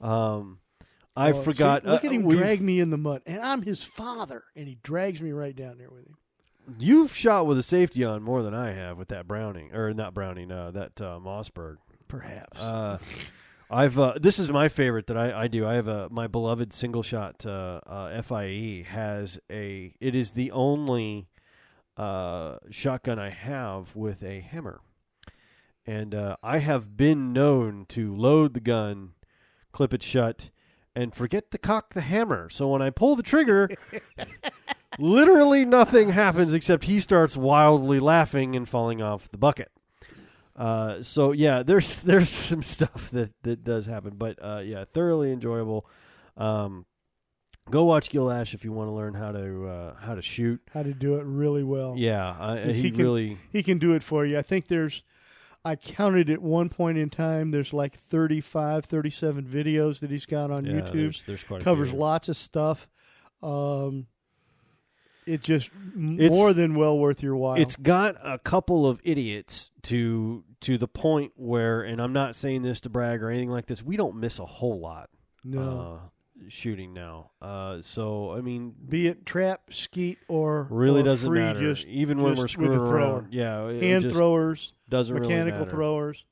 Um, I Oh, forgot. look uh, at him we've- drag me in the mud, and I'm his father, and he drags me right down there with him. You've shot with a safety on more than I have with that Browning, or not Browning, uh, that uh, Mossberg. Perhaps. Uh, I've uh, this is my favorite that I, I do. I have a my beloved single shot uh, uh, FIE has a. It is the only uh, shotgun I have with a hammer, and uh, I have been known to load the gun, clip it shut, and forget to cock the hammer. So when I pull the trigger. Literally nothing happens except he starts wildly laughing and falling off the bucket. Uh, so yeah, there's there's some stuff that that does happen, but uh, yeah, thoroughly enjoyable. Um, go watch Gil Ash if you want to learn how to uh, how to shoot. how to do it really well. Yeah, he, he can- really he can do it for you. I think there's I counted at one point in time. There's like 35, 37 videos that he's got on Yeah, YouTube. there's, there's quite Covers lots of stuff. Um, it just It's- more than well worth your while. It's got a couple of idiots to to the point where, and I'm not saying this to brag or anything like this. We don't miss a whole lot no, uh, shooting now. Uh, so I mean, be it trap, skeet, or really or doesn't free, matter. Just Even when just we're screwing around, yeah, hand throwers, doesn't mechanical really throwers.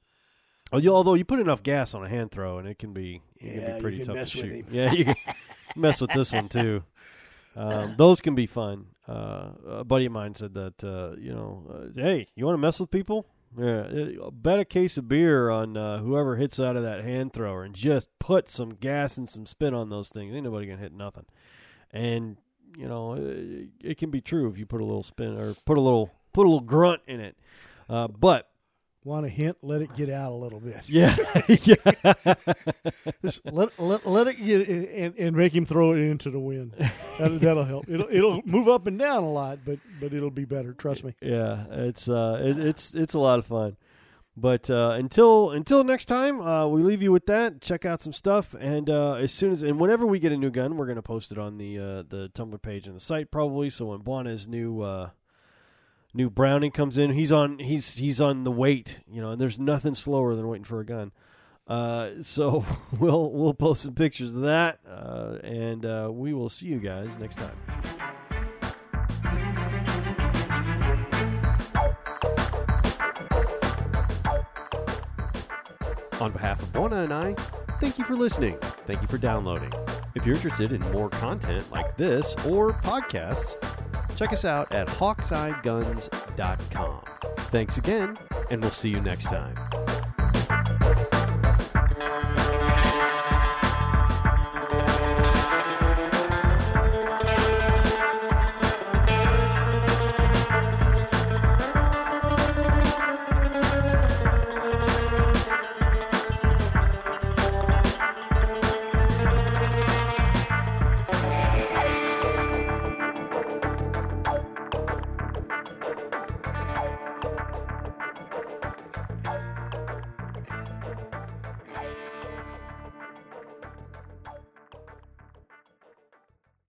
Although you put enough gas on a hand throw, and it can be it can Yeah, be pretty tough to shoot. Yeah, you can mess with this one too. Um, those can be fun. Uh, a buddy of mine said that uh, you know, uh, hey, you want to mess with people? Yeah, bet a case of beer on uh, whoever hits out of that hand thrower, and just put some gas and some spin on those things. Ain't nobody gonna hit nothing. And you know, it, it can be true if you put a little spin or put a little put a little grunt in it. Uh, but Want a hint? Let it get out a little bit. yeah, yeah. Just let, let let it get and, and make him throw it into the wind. That, that'll help. It'll it'll move up and down a lot, but but it'll be better. Trust me. Yeah, it's uh, it, it's it's a lot of fun. But uh, until until next time, uh, we leave you with that. Check out some stuff, and uh, as soon as and whenever we get a new gun, we're gonna post it on the uh, the Tumblr page and the site probably. So when Buana's new uh, new Browning comes in, he's on he's he's on the wait, you know, and there's nothing slower than waiting for a gun. Uh, so we'll we'll post some pictures of that, uh, and uh, we will see you guys next time. On behalf of Bona and I, thank you for listening. Thank you for downloading. If you're interested in more content like this or podcasts, check us out at hawkeyeguns.com. Thanks again, and we'll see you next time.